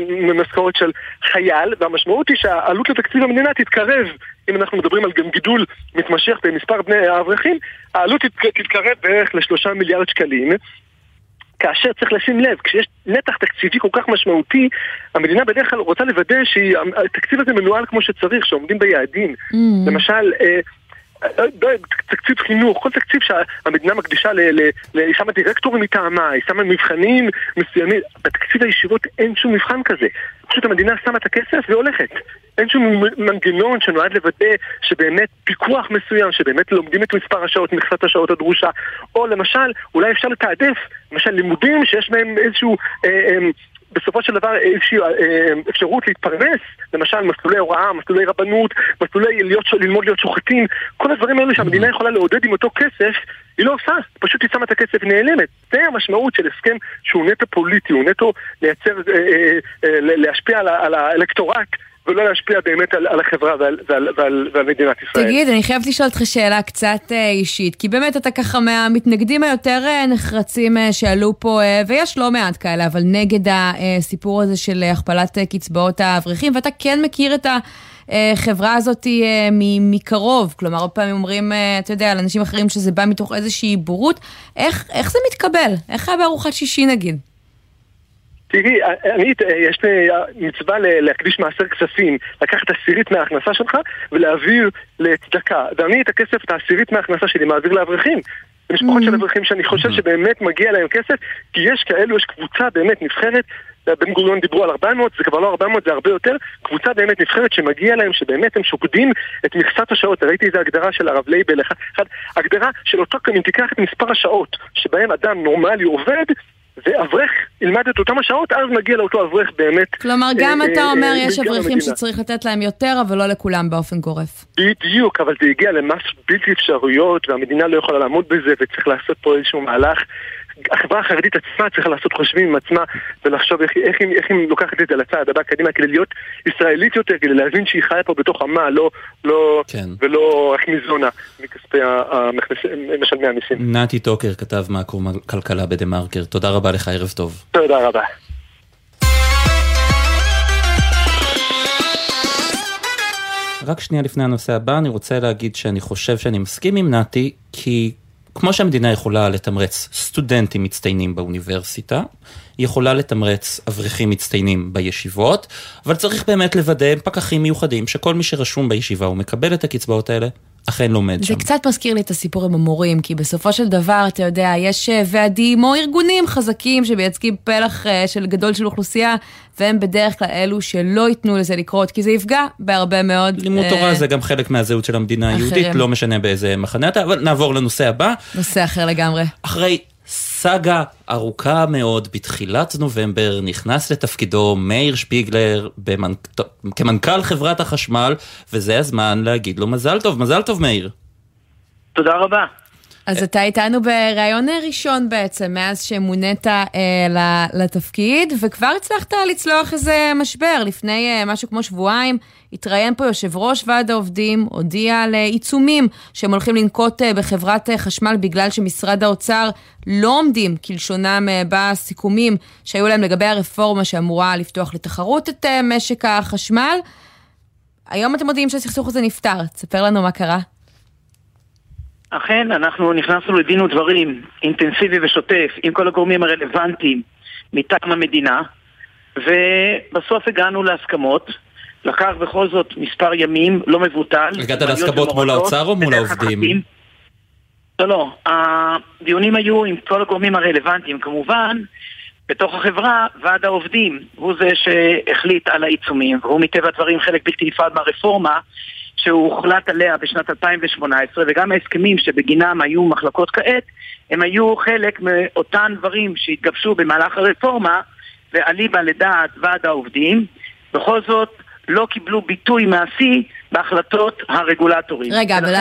ממשכורת של חייל, והמשמעות היא שהעלות לתקציב המדינה תתקרב, אם אנחנו מדברים על גם גידול מתמשך במספר בני האברכים, העלות תת- תתקרב בערך לשלושה מיליארד שקלים. כאשר צריך לשים לב, כשיש נתח תקציבי כל כך משמעותי, המדינה בדרך כלל רוצה לוודא שהתקציב הזה מנוהל כמו שצריך, שעומדים ביעדים. למשל, אה, תקציב חינוך, כל תקציב שהמדינה מקדישה, היא שמה דירקטורים מטעמה, היא שמה מבחנים מסוימים, בתקציב הישיבות אין שום מבחן כזה. פשוט המדינה שמה את הכסף והולכת. אין שום מנגנון שנועד לוודא שבאמת פיקוח מסוים, שבאמת לומדים את מספר השעות, מכסת השעות הדרושה, או למשל, אולי אפשר לתעדף, למשל לימודים שיש בהם איזשהו... אה, אה, בסופו של דבר איזושהי אה, אפשרות להתפרנס, למשל מסלולי הוראה, מסלולי רבנות, מסלולי להיות, ללמוד להיות שוחטים, כל הדברים האלו שהמדינה יכולה לעודד עם אותו כסף, היא לא עושה, פשוט היא שמה את הכסף ונעלמת. זה המשמעות של הסכם שהוא נטו פוליטי, הוא נטו לייצר, אה, אה, אה, להשפיע על, על האלקטורט. ולא להשפיע באמת על, על החברה ועל, ועל, ועל, ועל מדינת ישראל. תגיד, אני חייבת לשאול אותך שאלה קצת אה, אישית, כי באמת אתה ככה מהמתנגדים היותר אה, נחרצים אה, שעלו פה, ויש לא מעט כאלה, אבל נגד הסיפור הזה של הכפלת קצבאות האברכים, ואתה כן מכיר את החברה הזאת אה, מ- מקרוב, כלומר, הרבה פעמים אומרים, אתה יודע, על אנשים אחרים שזה בא מתוך איזושהי בורות, איך, איך זה מתקבל? איך היה בארוחת שישי נגיד? תראי, אני, יש לי מצווה ל- להקדיש מעשר כספים, לקחת עשירית מההכנסה שלך ולהעביר לצדקה. ואני את הכסף, את העשירית מההכנסה שלי, מעביר לאברכים. למשפחות של אברכים שאני חושב שבאמת מגיע להם כסף, כי יש כאלו, יש קבוצה באמת נבחרת, בן גוריון דיברו על 400, זה כבר לא 400, זה הרבה יותר, קבוצה באמת נבחרת שמגיע להם, שבאמת הם שוקדים את מכסת השעות, ראיתי איזה הגדרה של הרב לייבל, אחד, הגדרה של אותו, אם תיקח את מספר השעות שבהם אדם נורמלי עובד, ואברך ילמד את אותם השעות, אז מגיע לאותו אברך באמת. כלומר, גם אה, אתה אה, אומר, אה, יש אברכים. שצריך לתת להם יותר, אבל לא לכולם באופן גורף. בדיוק, אבל זה הגיע למס בלתי אפשרויות, והמדינה לא יכולה לעמוד בזה, וצריך לעשות פה איזשהו מהלך. החברה החרדית עצמה צריכה לעשות חושבים עם עצמה ולחשוב איך, איך, איך, איך היא לוקחת את זה לצעד הבא קדימה כדי להיות ישראלית יותר, כדי להבין שהיא חיה פה בתוך עמה, לא, לא, כן. ולא רק ניזונה מכספי המכנס- משלמי המיסים. נתי טוקר כתב מאקרו כלכלה בדה מרקר, תודה רבה לך, ערב טוב. תודה רבה. רק שנייה לפני הנושא הבא, אני רוצה להגיד שאני חושב שאני מסכים עם נתי, כי כמו שהמדינה יכולה לתמרץ סטודנטים מצטיינים באוניברסיטה, היא יכולה לתמרץ אברכים מצטיינים בישיבות, אבל צריך באמת לוודא פקחים מיוחדים שכל מי שרשום בישיבה ומקבל את הקצבאות האלה, אכן לומד שם. זה קצת מזכיר לי את הסיפור עם המורים, כי בסופו של דבר, אתה יודע, יש אה, ועדים או ארגונים חזקים שמייצגים פלח אה, של גדול של אוכלוסייה, והם בדרך כלל אלו שלא ייתנו לזה לקרות, כי זה יפגע בהרבה מאוד... לימוד אה, תורה זה גם חלק מהזהות של המדינה היהודית, אחרים. לא משנה באיזה מחנה אתה, אבל נעבור לנושא הבא. נושא אחר לגמרי. אחרי סאגה ארוכה מאוד, בתחילת נובמבר נכנס לתפקידו מאיר שפיגלר במנק... כמנכ"ל חברת החשמל, וזה הזמן להגיד לו מזל טוב. מזל טוב, מאיר. תודה רבה. אז אתה איתנו בריאיון ראשון בעצם, מאז שמונית אה, לתפקיד, וכבר הצלחת לצלוח איזה משבר. לפני אה, משהו כמו שבועיים התראיין פה יושב ראש ועד העובדים, הודיע על אה, עיצומים שהם הולכים לנקוט אה, בחברת אה, חשמל בגלל שמשרד האוצר לא עומדים כלשונם אה, בסיכומים שהיו להם לגבי הרפורמה שאמורה לפתוח לתחרות את אה, משק החשמל. היום אתם מודיעים שהסכסוך הזה נפתר, תספר לנו מה קרה. אכן, אנחנו נכנסנו לדין ודברים אינטנסיבי ושוטף עם כל הגורמים הרלוונטיים מטעם המדינה, ובסוף הגענו להסכמות. לקח בכל זאת מספר ימים, לא מבוטל. הגעת להסכמות מול האוצר או מול העובדים? לא, לא. הדיונים היו עם כל הגורמים הרלוונטיים. כמובן, בתוך החברה, ועד העובדים הוא זה שהחליט על העיצומים, והוא מטבע הדברים חלק בלתי נפרד מהרפורמה שהוחלט עליה בשנת 2018, וגם ההסכמים שבגינם היו מחלקות כעת, הם היו חלק מאותן דברים שהתגבשו במהלך הרפורמה, ואליבא לדעת ועד העובדים. בכל זאת, לא קיבלו ביטוי מעשי בהחלטות הרגולטורים. רגע, אבל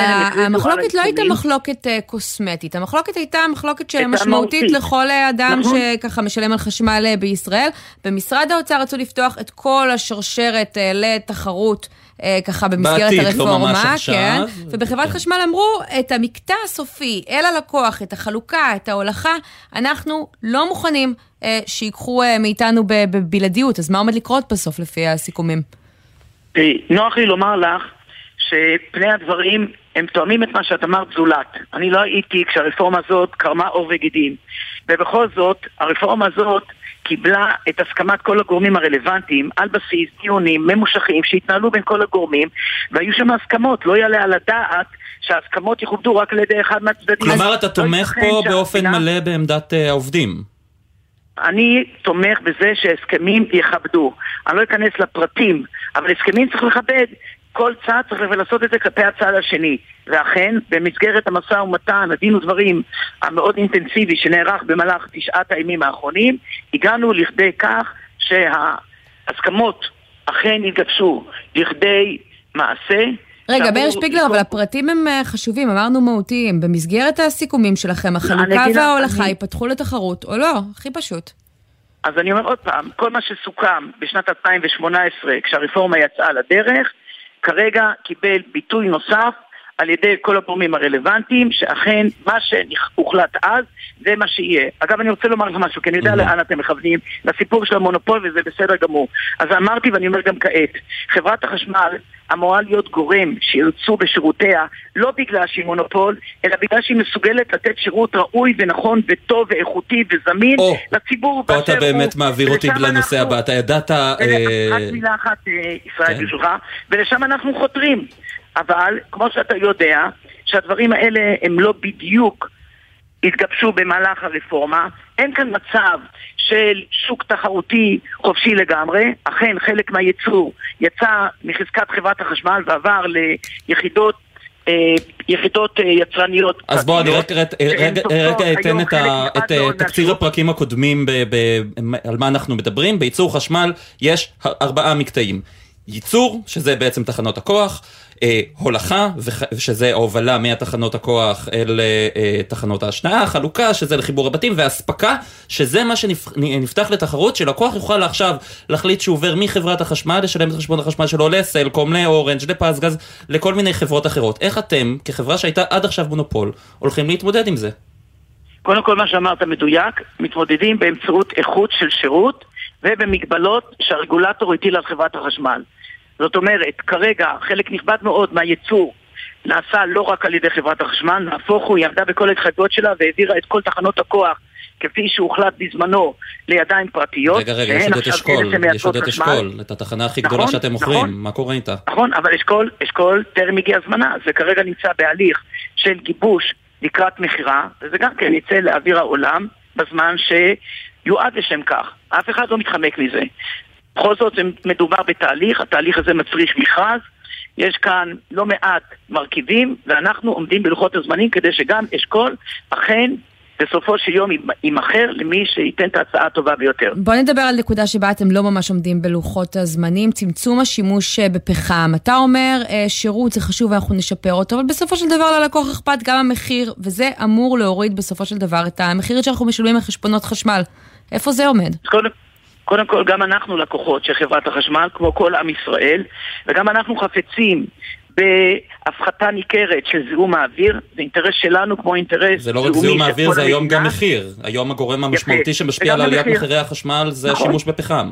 המחלוקת לא הייתה מחלוקת אה, קוסמטית, המחלוקת הייתה מחלוקת שמשמעותית לכל אדם נכון. שככה משלם על חשמל אה, בישראל. במשרד האוצר רצו לפתוח את כל השרשרת אה, לתחרות. ככה במסגרת בעתיד, הרפורמה, לא ממש עכשיו. כן, ובחברת כן. חשמל אמרו, את המקטע הסופי אל הלקוח, את החלוקה, את ההולכה, אנחנו לא מוכנים אה, שיקחו אה, מאיתנו בבלעדיות, אז מה עומד לקרות בסוף לפי הסיכומים? נוח לי לומר לך שפני הדברים הם תואמים את מה שאת אמרת זולת. אני לא הייתי כשהרפורמה הזאת קרמה עור וגידים. ובכל זאת, הרפורמה הזאת קיבלה את הסכמת כל הגורמים הרלוונטיים על בסיס דיונים ממושכים שהתנהלו בין כל הגורמים והיו שם הסכמות, לא יעלה על הדעת שההסכמות יכובדו רק על ידי אחד מהצדדים. כלומר אתה לא תומך פה באופן מלא בעמדת uh, העובדים. אני תומך בזה שהסכמים יכבדו. אני לא אכנס לפרטים, אבל הסכמים צריך לכבד. כל צד צריך לעשות את זה כלפי הצד השני. ואכן, במסגרת המשא ומתן, הדין ודברים המאוד אינטנסיבי שנערך במהלך תשעת הימים האחרונים, הגענו לכדי כך שההסכמות אכן יתגבשו לכדי מעשה. רגע, מאיר שפיגלר, אבל הפרטים הם אה, חשובים, אמרנו מהותיים. במסגרת הסיכומים שלכם, החלוקה וההולכה. ייפתחו לתחרות או לא? הכי פשוט. אז אני אומר עוד פעם, כל מה שסוכם בשנת 2018, כשהרפורמה יצאה לדרך, כרגע קיבל ביטוי נוסף על ידי כל הגורמים הרלוונטיים, שאכן מה שהוחלט אז, זה מה שיהיה. אגב, אני רוצה לומר לך משהו, כי אני יודע לאן אתם מכוונים, לסיפור של המונופול, וזה בסדר גמור. אז אמרתי ואני אומר גם כעת, חברת החשמל אמורה להיות גורם שירצו בשירותיה, לא בגלל שהיא מונופול, אלא בגלל שהיא מסוגלת לתת שירות ראוי ונכון וטוב ואיכותי וזמין או, לציבור. פה אתה באמת הוא, מעביר אותי לנושא הבא, אתה ידעת... רק אה... מילה אחת, אה, ישראל, כן. ברשותך, ולשם אנחנו חותרים. אבל, כמו שאתה יודע, שהדברים האלה הם לא בדיוק התגבשו במהלך הרפורמה. אין כאן מצב של שוק תחרותי חופשי לגמרי. אכן, חלק מהייצור יצא מחזקת חברת החשמל ועבר ליחידות אה, יחידות אה, יצרניות. אז בוא, אני רק רגע אתן את תקציר הפרקים הקודמים על מה אנחנו מדברים. בייצור חשמל יש ארבעה מקטעים. ייצור, שזה בעצם תחנות הכוח, אה, הולכה, שזה ההובלה מהתחנות הכוח אל אה, אה, תחנות ההשנאה, חלוקה, שזה לחיבור הבתים, ואספקה, שזה מה שנפתח לתחרות, שלקוח יוכל עכשיו להחליט שהוא עובר מחברת החשמל, לשלם את חשבון החשמל שלו לסלקום, לאורנג', לפסגז, לכל מיני חברות אחרות. איך אתם, כחברה שהייתה עד עכשיו מונופול, הולכים להתמודד עם זה? קודם כל מה שאמרת מדויק, מתמודדים באמצעות איכות של שירות ובמגבלות שהרגולטור הטיל על חברת החשמל. זאת אומרת, כרגע חלק נכבד מאוד מהייצור נעשה לא רק על ידי חברת החשמל, נהפוך הוא, היא עמדה בכל ההתחייבויות שלה והעבירה את כל תחנות הכוח כפי שהוחלט בזמנו לידיים פרטיות. רגע, רגע, יש עוד את אשכול, יש עוד את אשכול, את התחנה הכי גדולה נכון, שאתם מוכרים, נכון, מה קורה איתה? נכון, אבל אשכול, אשכול טרם הגיע הזמנה, זה כרגע נמצא בהליך של גיבוש לקראת מכירה, וזה גם כן יצא לאוויר העולם בזמן שיועד לשם כך. אף אחד לא מתחמק מזה. בכל זאת מדובר בתהליך, התהליך הזה מצריך מכרז, יש כאן לא מעט מרכיבים, ואנחנו עומדים בלוחות הזמנים כדי שגם אשכול אכן בסופו של יום יימכר למי שייתן את ההצעה הטובה ביותר. בוא נדבר על נקודה שבה אתם לא ממש עומדים בלוחות הזמנים, צמצום השימוש אה, בפחם. אתה אומר, אה, שירות זה חשוב ואנחנו נשפר אותו, אבל בסופו של דבר ללקוח אכפת גם המחיר, וזה אמור להוריד בסופו של דבר את המחיר שאנחנו משלמים על חשבונות חשמל. איפה זה עומד? קודם, קודם כל, גם אנחנו לקוחות של חברת החשמל, כמו כל עם ישראל, וגם אנחנו חפצים בהפחתה ניכרת של זיהום האוויר, זה אינטרס שלנו כמו אינטרס זה לא רק זיהום האוויר, זה היום גם מחיר. היום הגורם המשמעותי שמשפיע על עליית מחירי החשמל זה נכון. השימוש בפחם.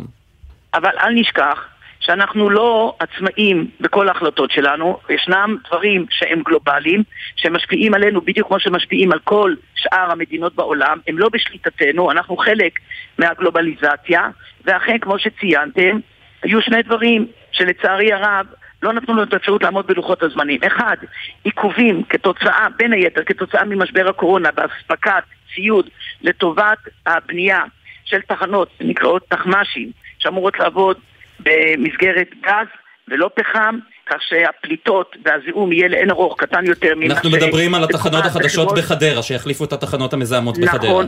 אבל אל נשכח שאנחנו לא עצמאים בכל ההחלטות שלנו, ישנם דברים שהם גלובליים, שמשפיעים עלינו בדיוק כמו שמשפיעים על כל שאר המדינות בעולם, הם לא בשליטתנו, אנחנו חלק מהגלובליזציה, ואכן כמו שציינתם, היו שני דברים שלצערי הרב לא נתנו לנו את האפשרות לעמוד בלוחות הזמנים. אחד, עיכובים כתוצאה, בין היתר, כתוצאה ממשבר הקורונה באספקת ציוד לטובת הבנייה של תחנות נקראות תחמ"שים, שאמורות לעבוד במסגרת גז ולא פחם, כך שהפליטות והזיהום יהיה לאין ארוך קטן יותר ממה ש... אנחנו מדברים על התחנות החדשות בחדרה, שיחליפו את התחנות המזהמות נכון, בחדרה.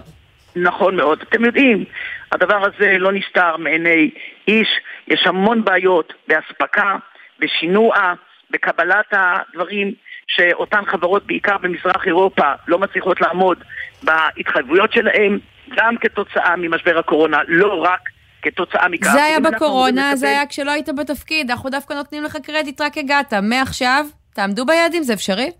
נכון מאוד. אתם יודעים, הדבר הזה לא נסתר מעיני איש, יש המון בעיות באספקה, בשינוע, בקבלת הדברים שאותן חברות, בעיקר במזרח אירופה, לא מצליחות לעמוד בהתחייבויות שלהן, גם כתוצאה ממשבר הקורונה, לא רק כתוצאה מכך. זה היה בקורונה, זה היה כשלא היית בתפקיד, אנחנו דווקא נותנים לך קרדיט רק הגעת. מעכשיו, תעמדו ביעדים, זה אפשרי?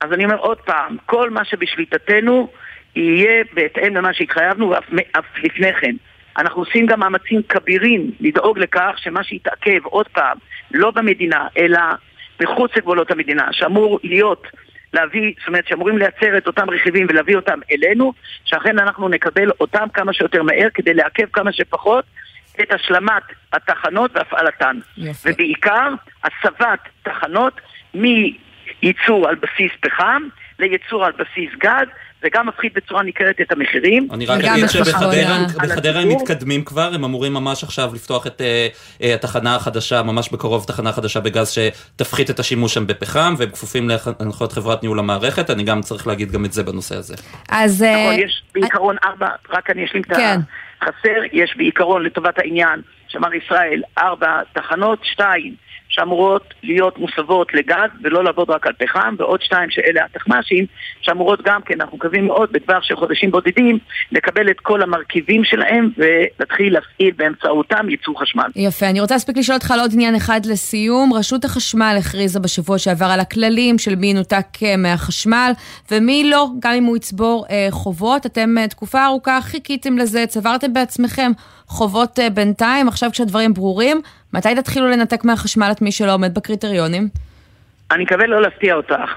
אז אני אומר עוד פעם, כל מה שבשליטתנו יהיה בהתאם למה שהתחייבנו, ואף לפני כן. אנחנו עושים גם מאמצים כבירים לדאוג לכך שמה שיתעכב עוד פעם, לא במדינה, אלא מחוץ לגבולות המדינה, שאמור להיות, להביא, זאת אומרת שאמורים לייצר את אותם רכיבים ולהביא אותם אלינו, שאכן אנחנו נקבל אותם כמה שיותר מהר כדי לעכב כמה שפחות את השלמת התחנות והפעלתן. יפה. ובעיקר הסבת תחנות מייצור על בסיס פחם לייצור על בסיס גז, זה גם מפחית בצורה ניכרת את המחירים. אני רק אגיד שבחדרה הם מתקדמים כבר, הם אמורים ממש עכשיו לפתוח את uh, התחנה החדשה, ממש בקרוב תחנה חדשה בגז שתפחית את השימוש שם בפחם, והם כפופים להנחיות חברת ניהול המערכת, אני גם צריך להגיד גם את זה בנושא הזה. אז... נכון, יש בעיקרון ארבע, רק אני אשלים את כן. החסר, יש בעיקרון לטובת העניין, שאמר ישראל, ארבע תחנות, שתיים. שאמורות להיות מוסבות לגז ולא לעבוד רק על פחם, ועוד שתיים שאלה התחמ"שים, שאמורות גם כן, אנחנו מקווים מאוד, בטווח של חודשים בודדים, לקבל את כל המרכיבים שלהם ולהתחיל להפעיל באמצעותם ייצור חשמל. יפה, אני רוצה להספיק לשאול אותך על עוד עניין אחד לסיום. רשות החשמל הכריזה בשבוע שעבר על הכללים של מי ינותק אה, מהחשמל ומי לא, גם אם הוא יצבור אה, חובות. אתם אה, תקופה ארוכה חיכיתם לזה, צברתם בעצמכם חובות אה, בינתיים, עכשיו כשהדברים ברורים. מתי תתחילו לנתק מהחשמל את מי שלא עומד בקריטריונים? אני מקווה לא להפתיע אותך,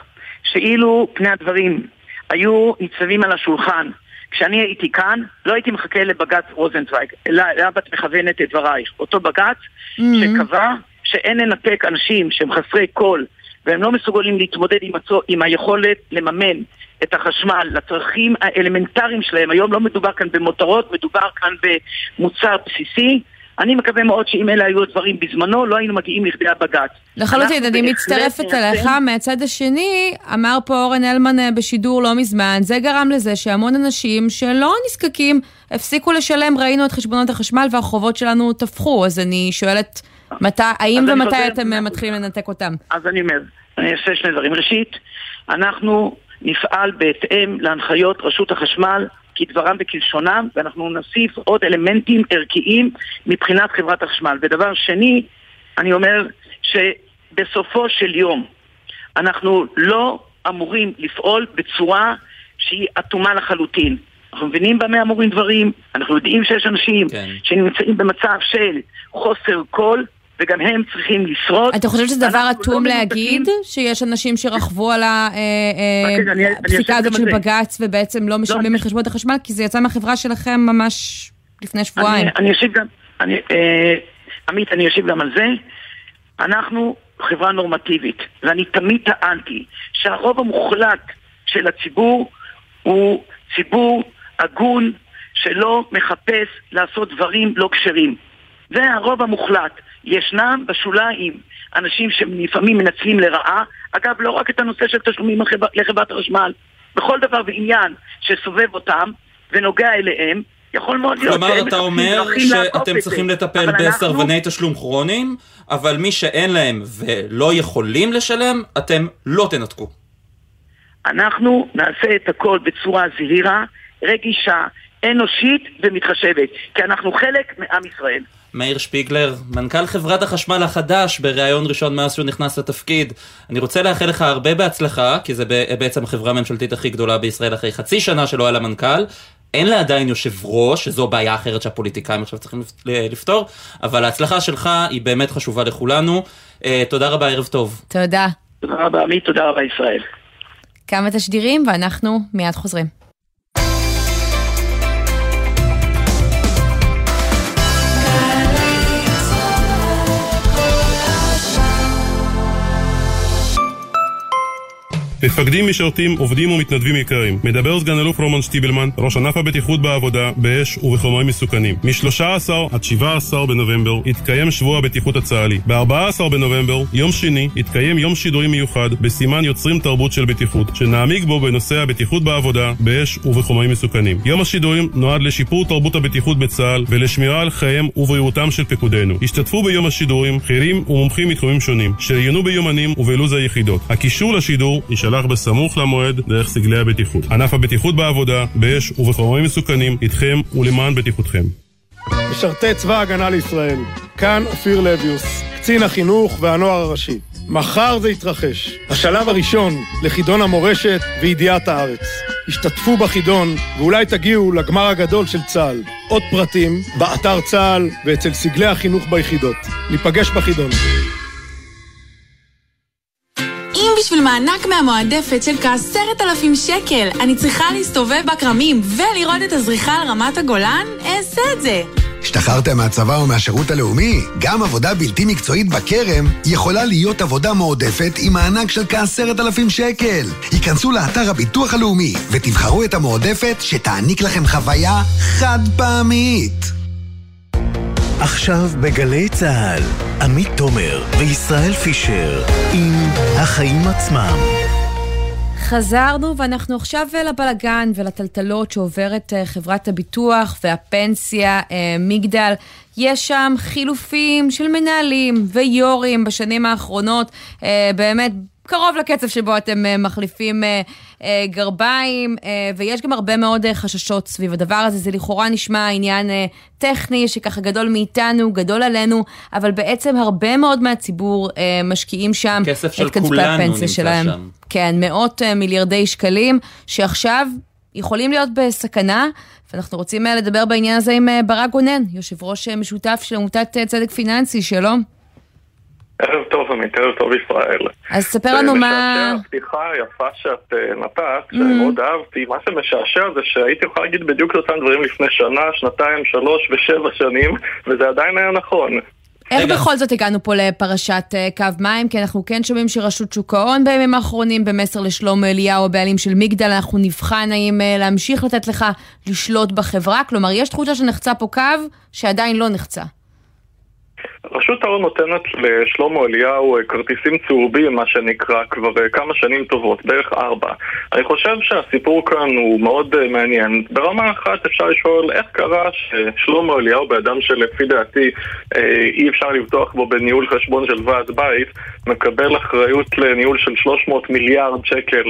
שאילו פני הדברים היו ניצבים על השולחן כשאני הייתי כאן, לא הייתי מחכה לבג"ץ רוזנצוויג, אלא את מכוונת את דברייך. אותו בג"ץ mm-hmm. שקבע שאין לנתק אנשים שהם חסרי קול והם לא מסוגלים להתמודד עם, הצו, עם היכולת לממן את החשמל לצרכים האלמנטריים שלהם. היום לא מדובר כאן במותרות, מדובר כאן במוצר בסיסי. אני מקווה מאוד שאם אלה היו הדברים בזמנו, לא היינו מגיעים לכדי הבג"ץ. לחלוטין, אני מצטרפת אליך. מהצד השני, אמר פה אורן הלמן אה, בשידור לא מזמן, זה גרם לזה שהמון אנשים שלא נזקקים, הפסיקו לשלם, ראינו את חשבונות החשמל והחובות שלנו טפחו, אז אני שואלת, מתי, האם ומתי אתם אה, מתחילים לנתק אותם? אז אני אומר, אני אעשה שני דברים. ראשית, אנחנו נפעל בהתאם להנחיות רשות החשמל כדברם וכלשונם, ואנחנו נוסיף עוד אלמנטים ערכיים מבחינת חברת החשמל. ודבר שני, אני אומר שבסופו של יום אנחנו לא אמורים לפעול בצורה שהיא אטומה לחלוטין. אנחנו מבינים במה אמורים דברים, אנחנו יודעים שיש אנשים כן. שנמצאים במצב של חוסר קול, וגם הם צריכים לשרוד. אתה חושב שזה דבר אטום לא להגיד? שיש אנשים שרכבו על הפסיקה הזאת של בג"ץ ובעצם לא משלמים את חשבונות החשמל? כי זה יצא מהחברה שלכם ממש לפני שבועיים. אני אשיב גם, אה, עמית, אני אשיב גם על זה. אנחנו חברה נורמטיבית, ואני תמיד טענתי שהרוב המוחלט של הציבור הוא ציבור הגון שלא מחפש לעשות דברים לא כשרים. זה הרוב המוחלט. ישנם בשוליים אנשים שלפעמים מנצלים לרעה, אגב, לא רק את הנושא של תשלומים לחברת החשמל, בכל דבר ועניין שסובב אותם ונוגע אליהם, יכול מאוד להיות כלומר, אתה אומר שאתם את צריכים. לטפל אבל אנחנו- בסרבני תשלום כרוניים, אבל מי שאין להם ולא יכולים לשלם, אתם לא תנתקו. אנחנו נעשה את הכל בצורה זהירה, רגישה, אנושית ומתחשבת, כי אנחנו חלק מעם ישראל. מאיר שפיגלר, מנכ"ל חברת החשמל החדש, בריאיון ראשון מאז שהוא נכנס לתפקיד. אני רוצה לאחל לך הרבה בהצלחה, כי זה בעצם החברה הממשלתית הכי גדולה בישראל אחרי חצי שנה שלא היה לה מנכ"ל. אין לה עדיין יושב ראש, שזו בעיה אחרת שהפוליטיקאים עכשיו צריכים לפ- לפתור, אבל ההצלחה שלך היא באמת חשובה לכולנו. אה, תודה רבה, ערב טוב. תודה. תודה רבה עמית, תודה רבה ישראל. כמה תשדירים ואנחנו מיד חוזרים. מפקדים, משרתים, עובדים ומתנדבים יקרים. מדבר סגן אלוף רומן שטיבלמן, ראש ענף הבטיחות בעבודה, באש ובחומרים מסוכנים. מ-13 עד 17 בנובמבר יתקיים שבוע הבטיחות הצה"לי. ב-14 בנובמבר, יום שני, יתקיים יום שידורים מיוחד בסימן יוצרים תרבות של בטיחות, שנעמיק בו בנושא הבטיחות בעבודה, באש ובחומרים מסוכנים. יום השידורים נועד לשיפור תרבות הבטיחות בצה"ל ולשמירה על חייהם ובריאותם של פקודינו. השתתפו ביום השידורים בכירים ומומחים מתחומים שונים, שראיינו ביומנים ובלו"ז היחידות. הקישור לשידור יישלח בסמוך למועד דרך סגלי הבטיחות. ענף הבטיחות בעבודה, באש ובחומרים מסוכנים, איתכם ולמען בטיחותכם. משרתי צבא ההגנה לישראל, כאן אופיר לביוס, קצין החינוך והנוער הראשי. מחר זה יתרחש, השלב הראשון לחידון המורשת וידיעת הארץ. השתתפו בחידון ואולי תגיעו לגמר הגדול של צה"ל. עוד פרטים באתר צה"ל ואצל סגלי החינוך ביחידות. ניפגש בחידון. בשביל מענק מהמועדפת של כעשרת אלפים שקל אני צריכה להסתובב בכרמים ולראות את הזריחה על רמת הגולן, אעשה את זה. השתחררתם מהצבא או מהשירות הלאומי? גם עבודה בלתי מקצועית בכרם יכולה להיות עבודה מועדפת עם מענק של כעשרת אלפים שקל. היכנסו לאתר הביטוח הלאומי ותבחרו את המועדפת שתעניק לכם חוויה חד פעמית. עכשיו בגלי צה"ל, עמית תומר וישראל פישר עם החיים עצמם. חזרנו ואנחנו עכשיו לבלגן ולטלטלות שעוברת אה, חברת הביטוח והפנסיה אה, מגדל. יש שם חילופים של מנהלים ויו"רים בשנים האחרונות, אה, באמת קרוב לקצב שבו אתם אה, מחליפים אה, אה, גרביים, ויש גם הרבה מאוד חששות סביב הדבר הזה. זה לכאורה נשמע עניין טכני שככה גדול מאיתנו, גדול עלינו, אבל בעצם הרבה מאוד מהציבור משקיעים שם כסף של את כספי כולנו הפנסיה נמצא שלהם. שם. כן, מאות מיליארדי שקלים, שעכשיו יכולים להיות בסכנה, ואנחנו רוצים לדבר בעניין הזה עם ברק גונן, יושב ראש משותף של עמותת צדק פיננסי, שלום. ערב טוב עמית, ערב טוב ישראל. אז ספר לנו מה... הפתיחה היפה שאת אה, נתת, Mm. שאני מאוד אהבתי. מה שמשעשע זה שהייתי יכול להגיד בדיוק את אותם דברים לפני שנה, שנתיים, שלוש ושבע שנים, וזה עדיין היה נכון. איך בכל זאת הגענו פה לפרשת אה, קו מים? כי אנחנו כן שומעים שרשות שוק ההון בימים האחרונים, במסר לשלמה אליהו, הבעלים של מגדל, אנחנו נבחן האם אה, להמשיך לתת לך לשלוט בחברה. כלומר, יש תחושה שנחצה פה קו שעדיין לא נחצה. רשות ההון נותנת לשלמה אליהו אה, כרטיסים צהובים, מה שנקרא, כבר אה, כמה שנים טובות, בערך ארבע. אני חושב שהסיפור כאן הוא מאוד אה, מעניין. ברמה אחת אפשר לשאול איך קרה ששלמה אליהו, באדם שלפי דעתי אי אפשר לבטוח בו בניהול חשבון של ועד בית, מקבל אחריות לניהול של 300 מיליארד שקל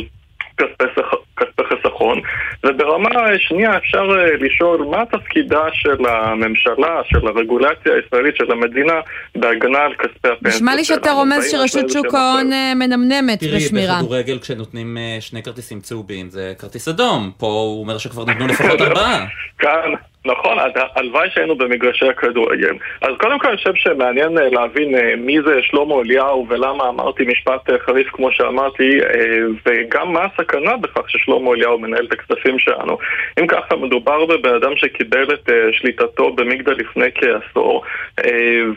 כספי חיסכון, וברמה שנייה אפשר אה, לשאול מה תפקידה של הממשלה, של הרגולציה הישראלית, של המדינה, בהגנה על כספי הפנסיה נשמע לי שאתה. רומז שרשות שוק ההון אה, מנמנמת תראי, בשמירה. בכדורגל כשנותנים אה, שני כרטיסים צהובים זה כרטיס אדום, פה הוא אומר שכבר נתנו לפחות <laughs> ארבעה. כאן, נכון, הלוואי שהיינו במגרשי הכדורגל. אז קודם כל אני חושב שמעניין אה, להבין אה, מי זה שלמה אליהו ולמה אמרתי משפט אה, חריף כמו שאמרתי, וגם מה הסכנה בכך ששלמה אליהו מנהל את הכספים שלנו. אם ככה מדובר בבן אדם שקיבל את שליטתו במגדל לפני כעשור,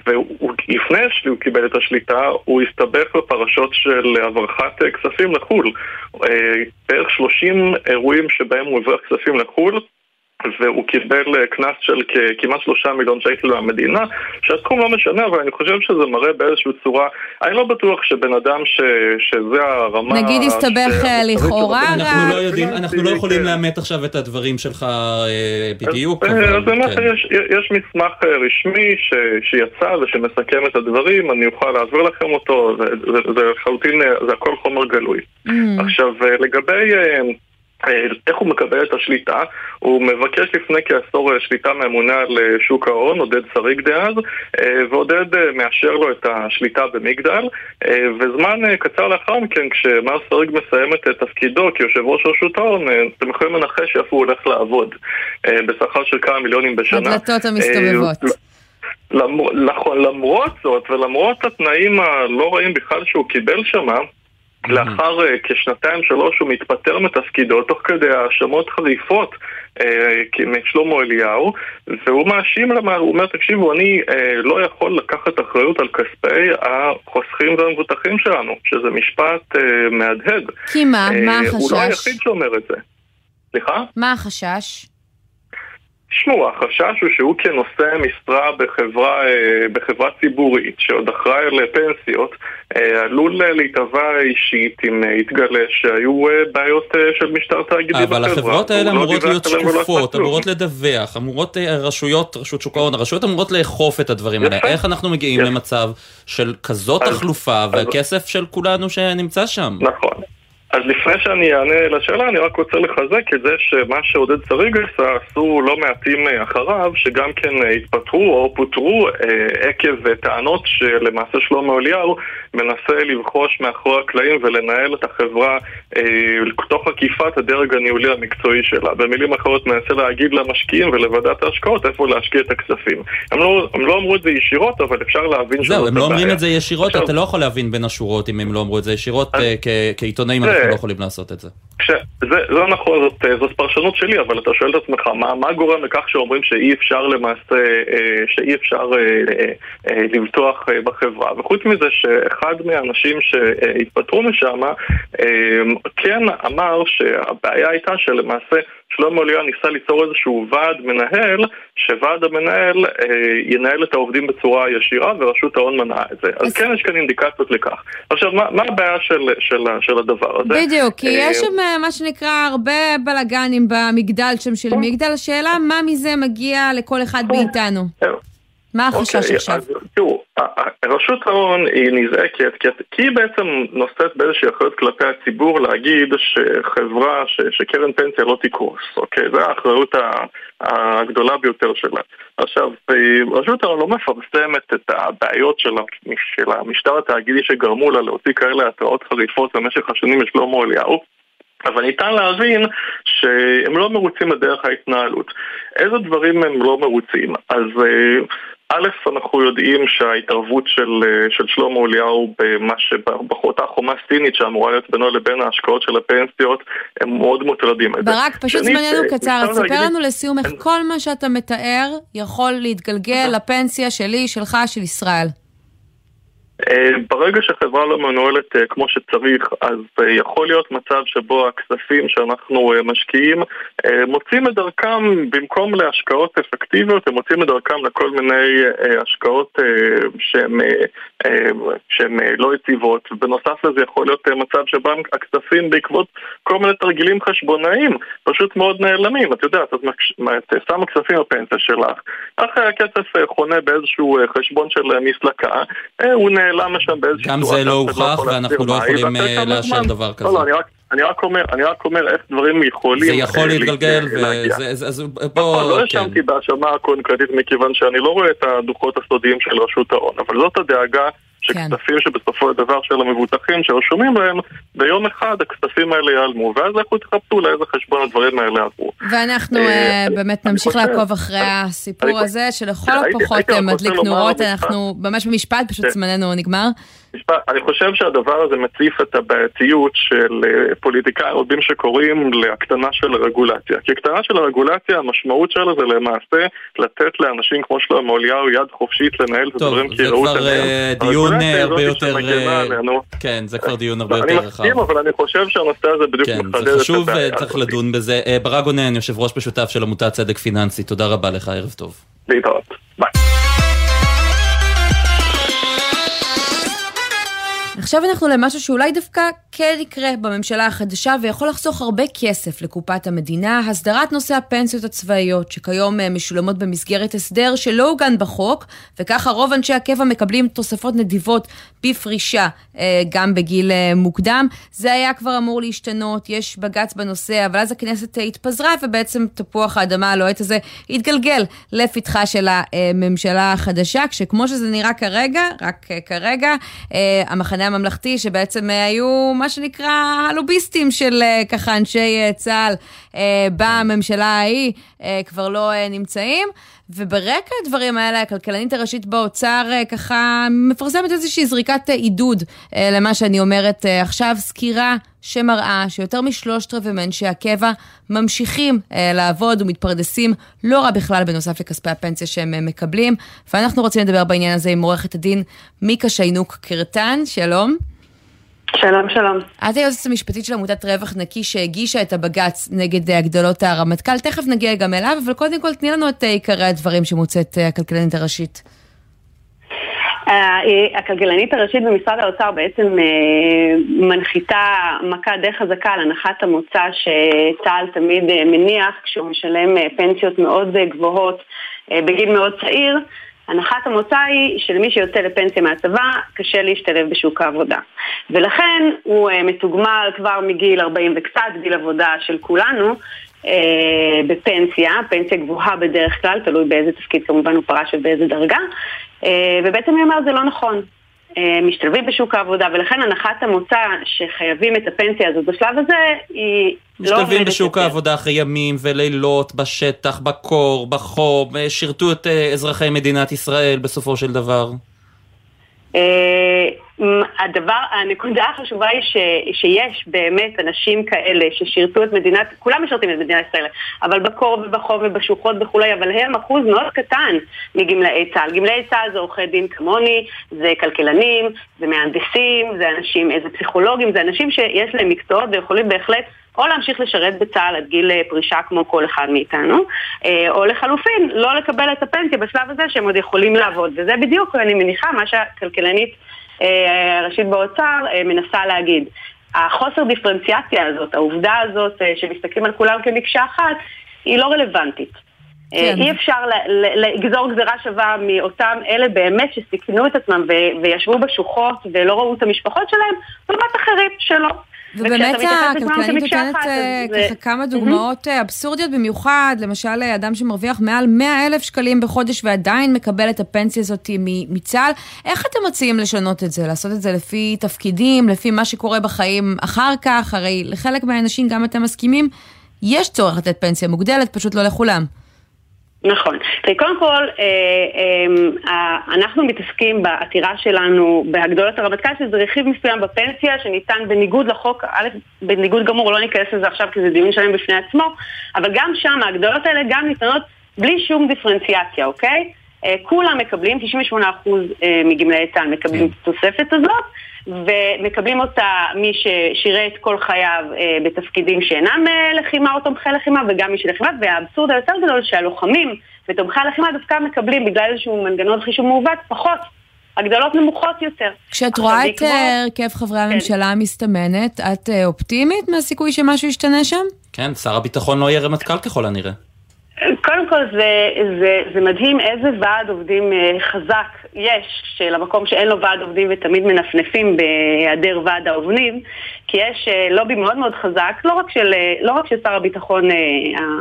ולפני שהוא קיבל את השליטה הוא הסתבך בפרשות של הברחת כספים לחו"ל. בערך 30 אירועים שבהם הוא הברח כספים לחו"ל והוא קיבל אה, קנס של כ- כמעט שלושה מיליון שקל מהמדינה, שהסכום לא משנה, אבל אני חושב שזה מראה באיזושהי צורה, אני לא בטוח שבן אדם ש, שזה הרמה... נגיד הסתבך ש- אה, לכאורה אנחנו רק... לא יודעים, אנחנו לא יכולים לאמת עכשיו את הדברים שלך אה, בדיוק, אז, אבל... אז באמת כן. יש, יש מסמך אה, רשמי ש, שיצא ושמסכם את הדברים, אני אוכל להעביר לכם אותו, זה, זה, זה לחלוטין, אה, זה הכל חומר גלוי. Mm. עכשיו, אה, לגבי אה, אה, איך הוא מקבל את השליטה, הוא מבקש לפני כעשור אה, שליטה מהממונה על אה, שוק ההון, עודד שריג דאז, אה, ועודד אה, מאשר לו את השליטה במגדל, אה, וזמן אה, קצר לאחר מכן, כשמר שריג מסיים את אה, תפקידו כיושב ראש רשות ההון, אה, אתם יכולים לנחש איפה הוא הולך לעבוד, אה, בשכר של כמה מיליונים בשנה. הדלתות המסתובבות. אה, נכון, למרות זאת, ולמרות התנאים הלא רעים בכלל שהוא קיבל שמה, לאחר אה, כשנתיים שלוש הוא מתפטר מתפקידו תוך כדי האשמות חריפות אה, משלמה אליהו והוא מאשים למה, הוא אומר תקשיבו אני אה, לא יכול לקחת אחריות על כספי החוסכים והמבוטחים שלנו שזה משפט מהדהד. כי מה? מה הוא לא החשש? היחיד שאומר את זה. סליחה? מה החשש? תשמעו, החשש הוא שהוא כנושא משרה בחברה, אה, בחברה ציבורית שעוד אחראי לפנסיות אה, עלול להיתבע אישית אם אה, יתגלה שהיו בעיות של משטר תאגידי בחברה. אבל החברות האלה לא אמורות דיווח להיות שקופות. אמורות לדווח, אמורות רשויות, רשות שוק ההון, הרשויות אמורות לאכוף את הדברים האלה. איך אנחנו מגיעים. למצב של כזאת תחלופה והכסף של כולנו שנמצא שם? נכון. אז לפני שאני אענה לשאלה, אני רק רוצה לחזק את זה שמה שעודד עשה, עשו לא מעטים אה, אחריו, שגם כן אה, התפטרו או פוטרו אה, עקב אה, טענות שלמעשה שלמה אליהו מנסה לבחוש מאחורי הקלעים ולנהל את החברה אה, תוך עקיפת הדרג הניהולי המקצועי שלה. במילים אחרות, מנסה להגיד למשקיעים ולוועדת ההשקעות איפה להשקיע את הכספים. הם לא, הם לא אמרו את זה ישירות, אבל אפשר להבין זהו, שזאת הם לא אומרים הבעיה. את זה ישירות, עכשיו- אתה לא יכול להבין בין השורות אם הם לא אמרו את זה ישירות, אז- כ- כעיתונאים לא יכולים לעשות את זה. כש... זה, זה נכון, זאת, אה, זאת פרשנות שלי, אבל אתה שואל את עצמך, מה, מה גורם לכך שאומרים שאי אפשר למעשה, אה, שאי אפשר אה, אה, אה, לבטוח אה, בחברה? וחוץ מזה שאחד מהאנשים שהתפטרו משם, אה, כן אמר שהבעיה הייתה שלמעשה שלמה אליהו ניסה ליצור איזשהו ועד מנהל, שוועד המנהל אה, ינהל את העובדים בצורה ישירה ורשות ההון מנעה את זה. אז, כן יש כאן אינדיקציות לכך. עכשיו, מה, מה הבעיה של, של, של הדבר הזה? בדיוק, כי אה, יש שם אה, מה שנקרא הרבה בלאגנים במגדל שם של מגדל, השאלה מה מזה מגיע לכל אחד מאיתנו. מה החשש אוקיי, עכשיו? אז תראו, רשות ההון היא נזעקת כי, היא בעצם נושאת באיזושהי אחריות כלפי הציבור להגיד שחברה, ש, שקרן פנסיה לא תקרוס, אוקיי? זו האחריות הגדולה ביותר שלה. עכשיו, אה, רשות ההון לא מפרסמת את הבעיות של, של המשטר התאגידי שגרמו לה להוציא כאלה התראות חריפות במשך השנים לשלמה אליהו. אבל ניתן להבין שהם לא מרוצים בדרך ההתנהלות. איזה דברים הם לא מרוצים? אז אה, א', אנחנו יודעים שההתערבות של, אה, של שלמה אליהו במה שבאותה חומה סינית שאמורה להיות בינו לבין ההשקעות של הפנסיות, הם מאוד מוטרדים. ברק, פשוט זמננו אה, קצר, אז ספר לנו לסיום איך כל מה שאתה מתאר יכול להתגלגל לפנסיה שלי, שלך, של ישראל. אה, ברגע שחברה לא מנוהלת אה, כמו שצריך, אז אה, יכול להיות מצב שבו הכספים שאנחנו משקיעים מוצאים את דרכם, במקום להשקעות אפקטיביות, הם מוצאים את דרכם לכל מיני השקעות שהן לא יציבות. ובנוסף לזה יכול להיות מצב שבהם הכספים בעקבות כל מיני תרגילים חשבונאיים פשוט מאוד נעלמים. את יודעת, את שמה כספים בפנסיה שלך, אחרי הכסף חונה באיזשהו חשבון של מסלקה, הוא נעלם משם באיזושהי גם זה לא אחד הוכח יכול ואנחנו לא יכולים אה, לאשר דבר כזה. לא, לא, אני רק... אומר, אני רק אומר איך דברים יכולים זה יכול אה, להתגלגל, לה- להגיע. וזה- זה- אז נכון, בוא, לא כן. האשמתי בהאשמה קונקרטית מכיוון שאני לא רואה את הדוחות הסודיים של רשות ההון, אבל זאת הדאגה שכספים שבסופו של דבר של המבוטחים שרשומים להם, ביום אחד הכספים האלה ייעלמו, ואז לכו תחפשו לאיזה חשבון הדברים האלה עברו. ואנחנו אה, אה, באמת נמשיך לעקוב אחרי הסיפור הזה, שלכל הפחות אה, מדליק נורות. אנחנו ממש במשפט, פשוט כן. זמננו נגמר. משפט, אני חושב שהדבר הזה מציף את הבעייתיות של אה, פוליטיקאים רבים שקוראים להקטנה של הרגולציה. כי הקטנה של הרגולציה, המשמעות שלה זה למעשה לתת לאנשים כמו שלמה אליהו יד חופשית לנהל את הדברים כראות טוב, זה כבר אה, דיון אה, הרבה יותר... כן, זה כבר דיון הרבה יותר רחב. אני מסכים, אבל אני חושב שהנושא הזה בדיוק כן, מחדד את הבעיה. זה חשוב וצריך לדון בזה. ברק גונן, יושב ראש משותף של עמותת צדק פיננסי, תודה רבה לך, ערב טוב. להתראות. ביי. עכשיו אנחנו למשהו שאולי דווקא כן יקרה בממשלה החדשה ויכול לחסוך הרבה כסף לקופת המדינה, הסדרת נושא הפנסיות הצבאיות, שכיום אה, משולמות במסגרת הסדר שלא עוגן בחוק, וככה רוב אנשי הקבע מקבלים תוספות נדיבות בפרישה, אה, גם בגיל אה, מוקדם. זה היה כבר אמור להשתנות, יש בג"ץ בנושא, אבל אז הכנסת התפזרה ובעצם תפוח האדמה הלוהט הזה התגלגל לפתחה של הממשלה החדשה, כשכמו שזה נראה כרגע, רק כרגע, המחנה הממלכתי, שבעצם היו מה שנקרא הלוביסטים של ככה אנשי צה"ל בממשלה ההיא, כבר לא נמצאים. וברקע הדברים האלה, הכלכלנית הראשית באוצר ככה מפרסמת איזושהי זריקת עידוד למה שאני אומרת עכשיו, סקירה שמראה שיותר משלושת רבעי מאנשי הקבע ממשיכים לעבוד ומתפרדסים לא רע בכלל בנוסף לכספי הפנסיה שהם מקבלים. ואנחנו רוצים לדבר בעניין הזה עם עורכת הדין מיקה שיינוק קרטן, שלום. שלום, שלום. את היועצת המשפטית של עמותת רווח נקי שהגישה את הבג"ץ נגד הגדלות הרמטכ"ל, תכף נגיע גם אליו, אבל קודם כל תני לנו את עיקרי הדברים שמוצאת הכלכלנית הראשית. הכלכלנית הראשית במשרד האוצר בעצם מנחיתה מכה די חזקה על הנחת המוצא שצה"ל תמיד מניח כשהוא משלם פנסיות מאוד גבוהות בגיל מאוד צעיר. הנחת המוצא היא שלמי שיוצא לפנסיה מהצבא קשה להשתלב בשוק העבודה. ולכן הוא uh, מתוגמל כבר מגיל 40 וקצת, גיל עבודה של כולנו, uh, בפנסיה, פנסיה גבוהה בדרך כלל, תלוי באיזה תפקיד כמובן הוא פרש ובאיזה דרגה, uh, ובעצם היא אומרת זה לא נכון. משתלבים בשוק העבודה, ולכן הנחת המוצא שחייבים את הפנסיה הזאת בשלב הזה היא לא עומדת משתלבים בשוק העבודה אחרי ימים ולילות, בשטח, בקור, בחום, שירתו את אזרחי מדינת ישראל בסופו של דבר. הדבר, הנקודה החשובה היא ש, שיש באמת אנשים כאלה ששירתו את מדינת, כולם משרתים את מדינת ישראל, אבל בקור ובחום ובשוחות וכולי, אבל הם אחוז מאוד קטן מגמלאי צה"ל. גמלאי צה"ל זה עורכי דין כמוני, זה כלכלנים, זה מהנדסים, זה אנשים, זה פסיכולוגים, זה אנשים שיש להם מקצועות ויכולים בהחלט או להמשיך לשרת בצה"ל עד גיל פרישה כמו כל אחד מאיתנו, או לחלופין, לא לקבל את הפנסיה בשלב הזה שהם עוד יכולים לעבוד. וזה בדיוק, אני מניחה, מה שהכלכלנית הראשית באוצר מנסה להגיד. החוסר דיפרנציאציה הזאת, העובדה הזאת שמסתכלים על כולם כמקשה אחת, היא לא רלוונטית. כן. אי אפשר לגזור גזירה שווה מאותם אלה באמת שסיכנו את עצמם וישבו בשוחות ולא ראו את המשפחות שלהם, לעומת אחרים שלא. ובאמת הכלכלנית נותנת ככה כמה דוגמאות אבסורדיות במיוחד, למשל אדם שמרוויח מעל 100 אלף שקלים בחודש ועדיין מקבל את הפנסיה הזאת מצה"ל, איך אתם מציעים לשנות את זה? לעשות את זה לפי תפקידים, לפי מה שקורה בחיים אחר כך? הרי לחלק מהאנשים, גם אתם מסכימים, יש צורך לתת פנסיה מוגדלת, פשוט לא לכולם. נכון. קודם כל, אנחנו מתעסקים בעתירה שלנו בהגדולת הרמטכ"ל, שזה רכיב מסוים בפנסיה שניתן בניגוד לחוק, א', בניגוד גמור, לא ניכנס לזה עכשיו כי זה דיון שלם בפני עצמו, אבל גם שם ההגדולות האלה גם ניתנות בלי שום דיפרנציאציה, אוקיי? כולם מקבלים, 98% מגמלאי צה"ל מקבלים את התוספת הזאת. ומקבלים אותה מי ששירת כל חייו אה, בתפקידים שאינם אה, לחימה או תומכי לחימה וגם מי שלחימה והאבסורד היותר גדול שהלוחמים ותומכי הלחימה דווקא מקבלים בגלל איזשהו מנגנון חישוב מעוות פחות. הגדלות נמוכות יותר. כשאת רואה את הרכב חברי הממשלה המסתמנת, את אופטימית מהסיכוי שמשהו ישתנה שם? כן, שר הביטחון לא יהיה רמטכ"ל ככל הנראה. קודם כל זה, זה, זה מדהים איזה ועד עובדים חזק יש שלמקום שאין לו ועד עובדים ותמיד מנפנפים בהיעדר ועד העובדים כי יש לובי מאוד מאוד חזק, לא רק של, לא רק של שר הביטחון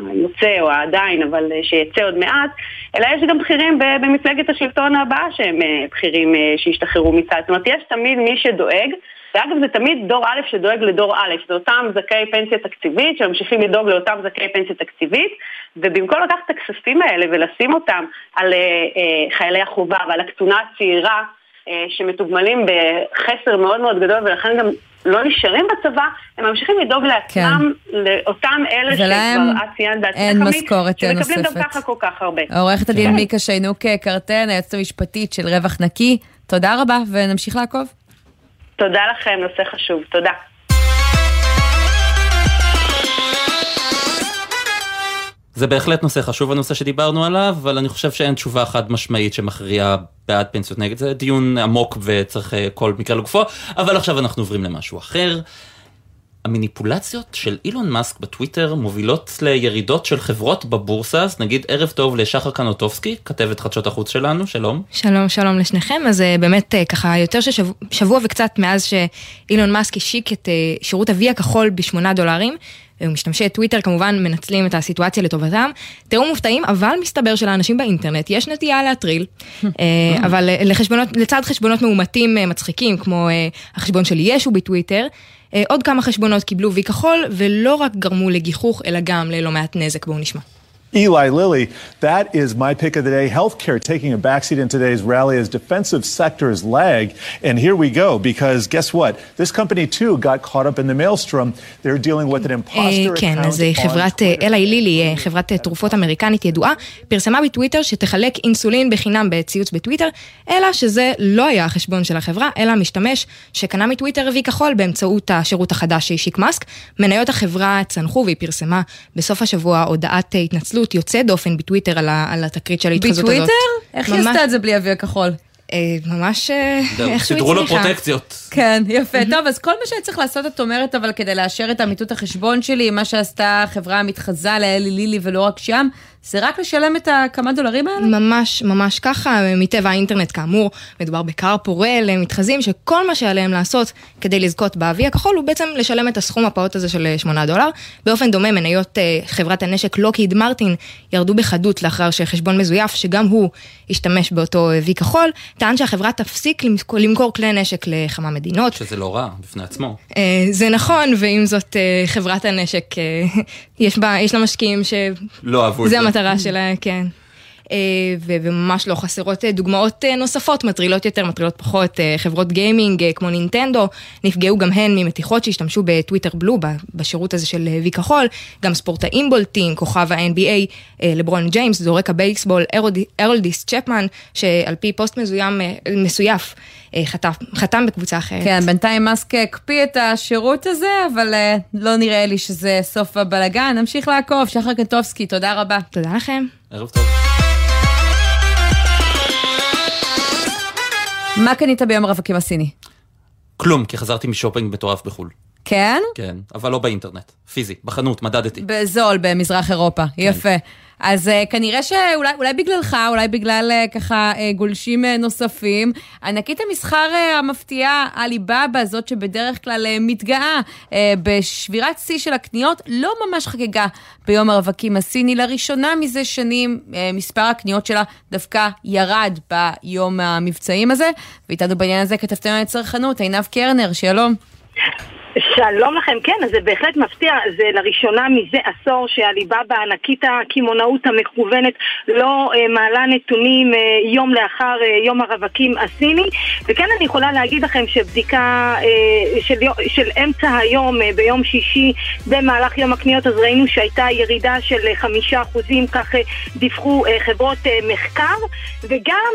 היוצא או העדיין, אבל שיצא עוד מעט, אלא יש גם בכירים במפלגת השלטון הבאה שהם בכירים שהשתחררו מצה"ל. זאת אומרת, יש תמיד מי שדואג ואגב זה תמיד דור א' שדואג לדור א', זה אותם זכאי פנסיה תקציבית שממשיכים לדאוג לאותם זכאי פנסיה תקציבית ובמקום לקחת את הכספים האלה ולשים אותם על אה, אה, חיילי החובה ועל הקצונה הצעירה אה, שמתוגמלים בחסר מאוד מאוד גדול ולכן גם לא נשארים בצבא, הם ממשיכים לדאוג לעצמם, כן. לאותם אלה שכבר את ציינת בעצמך, משכורת נוספת. שמקבלים גם ככה כל כך הרבה. עורכת הדין כן. מיקה שיינוק קרטן, היועצת המשפטית של רווח נקי, תודה רבה ונמשיך לעקוב. תודה לכם, נושא חשוב. תודה. זה בהחלט נושא חשוב הנושא שדיברנו עליו, אבל אני חושב שאין תשובה חד משמעית שמכריעה בעד פנסיות נגד זה. דיון עמוק וצריך אה, כל מקרה לגופו, אבל עכשיו אנחנו עוברים למשהו אחר. המניפולציות של אילון מאסק בטוויטר מובילות לירידות של חברות בבורסה, אז נגיד ערב טוב לשחר קנוטובסקי, כתבת חדשות החוץ שלנו, שלום. שלום, שלום לשניכם. אז אה, באמת אה, ככה יותר ששבוע וקצת מאז שאילון מאסק השיק את שירות ה-V הכחול בשמונה דולרים, משתמשי טוויטר כמובן מנצלים את הסיטואציה לטובתם. תראו מופתעים, אבל מסתבר שלאנשים באינטרנט יש נטייה להטריל, <laughs> אה, אבל לחשבונות, לצד חשבונות מאומתים אה, מצחיקים, כמו אה, החשבון של ישו בטוויטר, עוד כמה חשבונות קיבלו וי כחול, ולא רק גרמו לגיחוך, אלא גם ללא מעט נזק. בואו נשמע. Eli Lilly. That is my pick of the day. Healthcare taking a backseat in today's rally as defensive sectors lag. And here we go, because guess what? This company too got caught up in the maelstrom. They're dealing with an imposter account. כן, אז חברת אלי לילי, חברת תרופות אמריקנית ידועה, פרסמה בטוויטר שתחלק אינסולין בחינם בציוץ בטוויטר, אלא שזה לא היה החשבון של החברה, אלא משתמש שקנה מטוויטר וי כחול באמצעות השירות החדש שהשיק מאסק. מניות החברה צנחו והיא פרסמה בסוף השבוע הודעת התנצלות. התנצלות יוצאת דופן בטוויטר על, על התקרית של ההתחזות הזאת. בטוויטר? איך היא עשתה את זה בלי אבי הכחול? אה, ממש אה, איך סידרו לו פרוטקציות. כן, יפה. טוב, אז כל מה שאני צריך לעשות, את אומרת, אבל כדי לאשר את אמיתות החשבון שלי, מה שעשתה החברה המתחזה לאלי לילי ולא רק שם, זה רק לשלם את הכמה דולרים האלה? ממש, ממש ככה, מטבע האינטרנט כאמור, מדובר בכר פורה למתחזים שכל מה שעליהם לעשות כדי לזכות באבי הכחול הוא בעצם לשלם את הסכום הפעוט הזה של 8 אה, דולר. באופן דומה, מניות uh, חברת הנשק לוקיד מרטין ירדו בחדות לאחר שחשבון מזויף, שגם הוא השתמש באותו וי כחול, טען שהחברה תפסיק למכור כלי נשק לכמה מדינות. שזה לא רע בפני עצמו. Uh, זה נכון, ועם זאת חברת הנשק, <laughs> יש, בה, יש לה משקיעים ש... לא אהבו את זה. המטרה שלה, כן. אה, וממש לא חסרות אה, דוגמאות אה, נוספות, מטרילות יותר, מטרילות פחות, חברות גיימינג כמו נינטנדו, נפגעו גם הן ממתיחות שהשתמשו בטוויטר בלו, בשירות הזה של וי כחול, גם ספורטאים בולטים, כוכב ה-NBA, לברון ג'יימס, זורק הבייסבול, ארולדיס צ'פמן, שעל פי פוסט מזוים, מסויף, חתם, חתם בקבוצה אחרת. כן, בינתיים מאסק הקפיא את השירות הזה, אבל לא נראה לי שזה סוף הבלגן. נמשיך לעקוב, שחר קנטובסקי, תודה רבה. תודה לכם. ערב טוב. מה קנית ביום הרווקים הסיני? כלום, כי חזרתי משופינג מטורף בחו"ל. כן? כן, אבל לא באינטרנט, פיזי, בחנות, מדדתי. בזול, במזרח אירופה, כן. יפה. אז uh, כנראה שאולי אולי בגללך, אולי בגלל uh, ככה uh, גולשים uh, נוספים, ענקית המסחר uh, המפתיעה, עליבאבא, זאת שבדרך כלל uh, מתגאה uh, בשבירת שיא של הקניות, לא ממש חגגה ביום הרווקים הסיני. לראשונה מזה שנים uh, מספר הקניות שלה דווקא ירד ביום המבצעים הזה, ואיתנו בעניין הזה כתבתנו לצרכנות, עינב קרנר, שלום. שלום לכם, כן, אז זה בהחלט מפתיע, זה לראשונה מזה עשור שהליבאבא, ענקית הקמעונאות המכוונת, לא אה, מעלה נתונים אה, יום לאחר אה, יום הרווקים הסיני, וכן אני יכולה להגיד לכם שבדיקה אה, של, של אמצע היום, אה, ביום שישי, במהלך יום הקניות, אז ראינו שהייתה ירידה של אה, חמישה אחוזים, כך אה, דיווחו אה, חברות אה, מחקר, וגם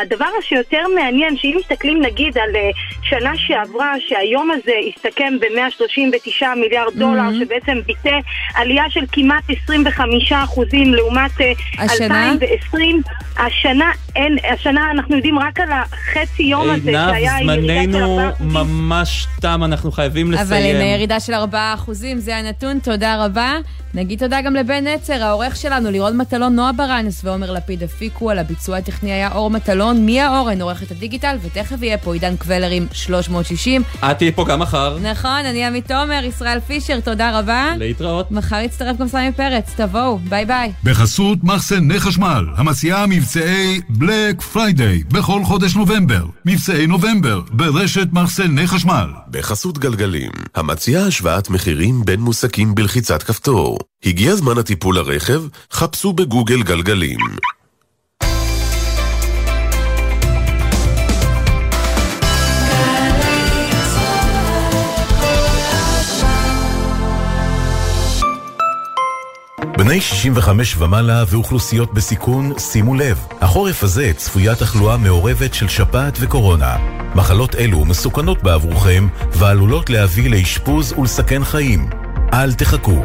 הדבר שיותר מעניין, שאם מסתכלים נגיד על אה, שנה שעברה, שהיום הזה הסתכם ב-139 מיליארד mm-hmm. דולר, שבעצם ביטא עלייה של כמעט 25 אחוזים לעומת אה, השנה? 2020. השנה אין, השנה אנחנו יודעים רק על החצי יום הזה שהיה ירידה של 4 אחוזים. עינב, זמננו ממש תם, אנחנו חייבים לסיים. אבל עם ירידה של 4 אחוזים, זה הנתון, תודה רבה. נגיד תודה גם לבן נצר, העורך שלנו, לירון מטלון, נועה ברנס ועומר לפיד הפיקו, על הביצוע הטכני היה אור מטלון, מיה אורן, עורכת הדיגיטל, ותכף יהיה פה עידן קבלר עם 360. את תהיי פה גם מחר. נכון, אני עמית תומר, ישראל פישר, תודה רבה. להתראות. מחר יצטרף גם סמי פרץ, תבואו, ביי ביי. בחסות מחסני חשמל, המציעה מבצעי בלק פריידיי בכל חודש נובמבר. מבצעי נובמבר ברשת מחסני חשמל. בחסות גלגלים, המציעה השוואת מחירים בין מוסכים בלחיצת כפתור. הגיע זמן הטיפול לרכב? חפשו בגוגל גלגלים. בני 65 ומעלה ואוכלוסיות בסיכון, שימו לב, החורף הזה צפויה תחלואה מעורבת של שפעת וקורונה. מחלות אלו מסוכנות בעבורכם ועלולות להביא לאשפוז ולסכן חיים. אל תחכו.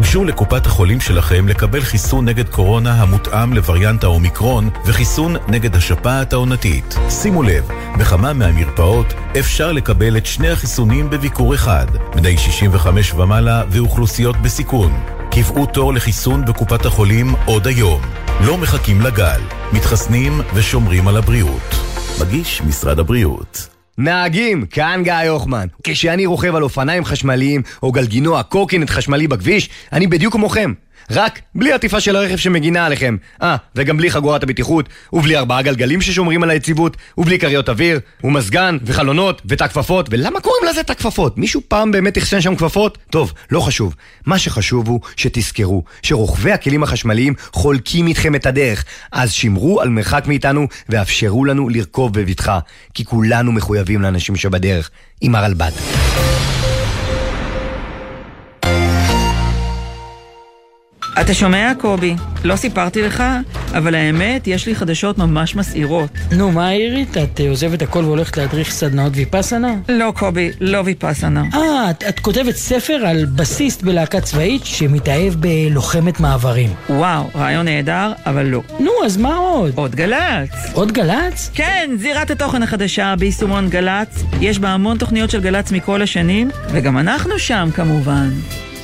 גשו לקופת החולים שלכם לקבל חיסון נגד קורונה המותאם לווריאנט האומיקרון וחיסון נגד השפעת העונתית. שימו לב, בכמה מהמרפאות אפשר לקבל את שני החיסונים בביקור אחד, בני 65 ומעלה ואוכלוסיות בסיכון. קבעו תור לחיסון בקופת החולים עוד היום. לא מחכים לגל, מתחסנים ושומרים על הבריאות. מגיש משרד הבריאות. נהגים, כאן גיא הוחמן. כשאני רוכב על אופניים חשמליים או גלגינוע קורקינט חשמלי בכביש, אני בדיוק כמוכם. רק בלי עטיפה של הרכב שמגינה עליכם. אה, וגם בלי חגורת הבטיחות, ובלי ארבעה גלגלים ששומרים על היציבות, ובלי כריות אוויר, ומזגן, וחלונות, ותא כפפות, ולמה קוראים לזה תא כפפות? מישהו פעם באמת אחסן שם כפפות? טוב, לא חשוב. מה שחשוב הוא שתזכרו שרוכבי הכלים החשמליים חולקים איתכם את הדרך, אז שמרו על מרחק מאיתנו ואפשרו לנו לרכוב בבטחה, כי כולנו מחויבים לאנשים שבדרך, עם הרלב"ד. אתה שומע, קובי? לא סיפרתי לך, אבל האמת, יש לי חדשות ממש מסעירות. נו, מה אירית? את אה, עוזבת הכל והולכת להדריך סדנאות ויפאסנה? לא, קובי, לא ויפאסנה. אה, את, את כותבת ספר על בסיסט בלהקה צבאית שמתאהב בלוחמת מעברים. וואו, רעיון נהדר, אבל לא. נו, אז מה עוד? עוד גל"צ. עוד גל"צ? כן, זירת התוכן החדשה ביישומון גל"צ. יש בה המון תוכניות של גל"צ מכל השנים, וגם אנחנו שם כמובן.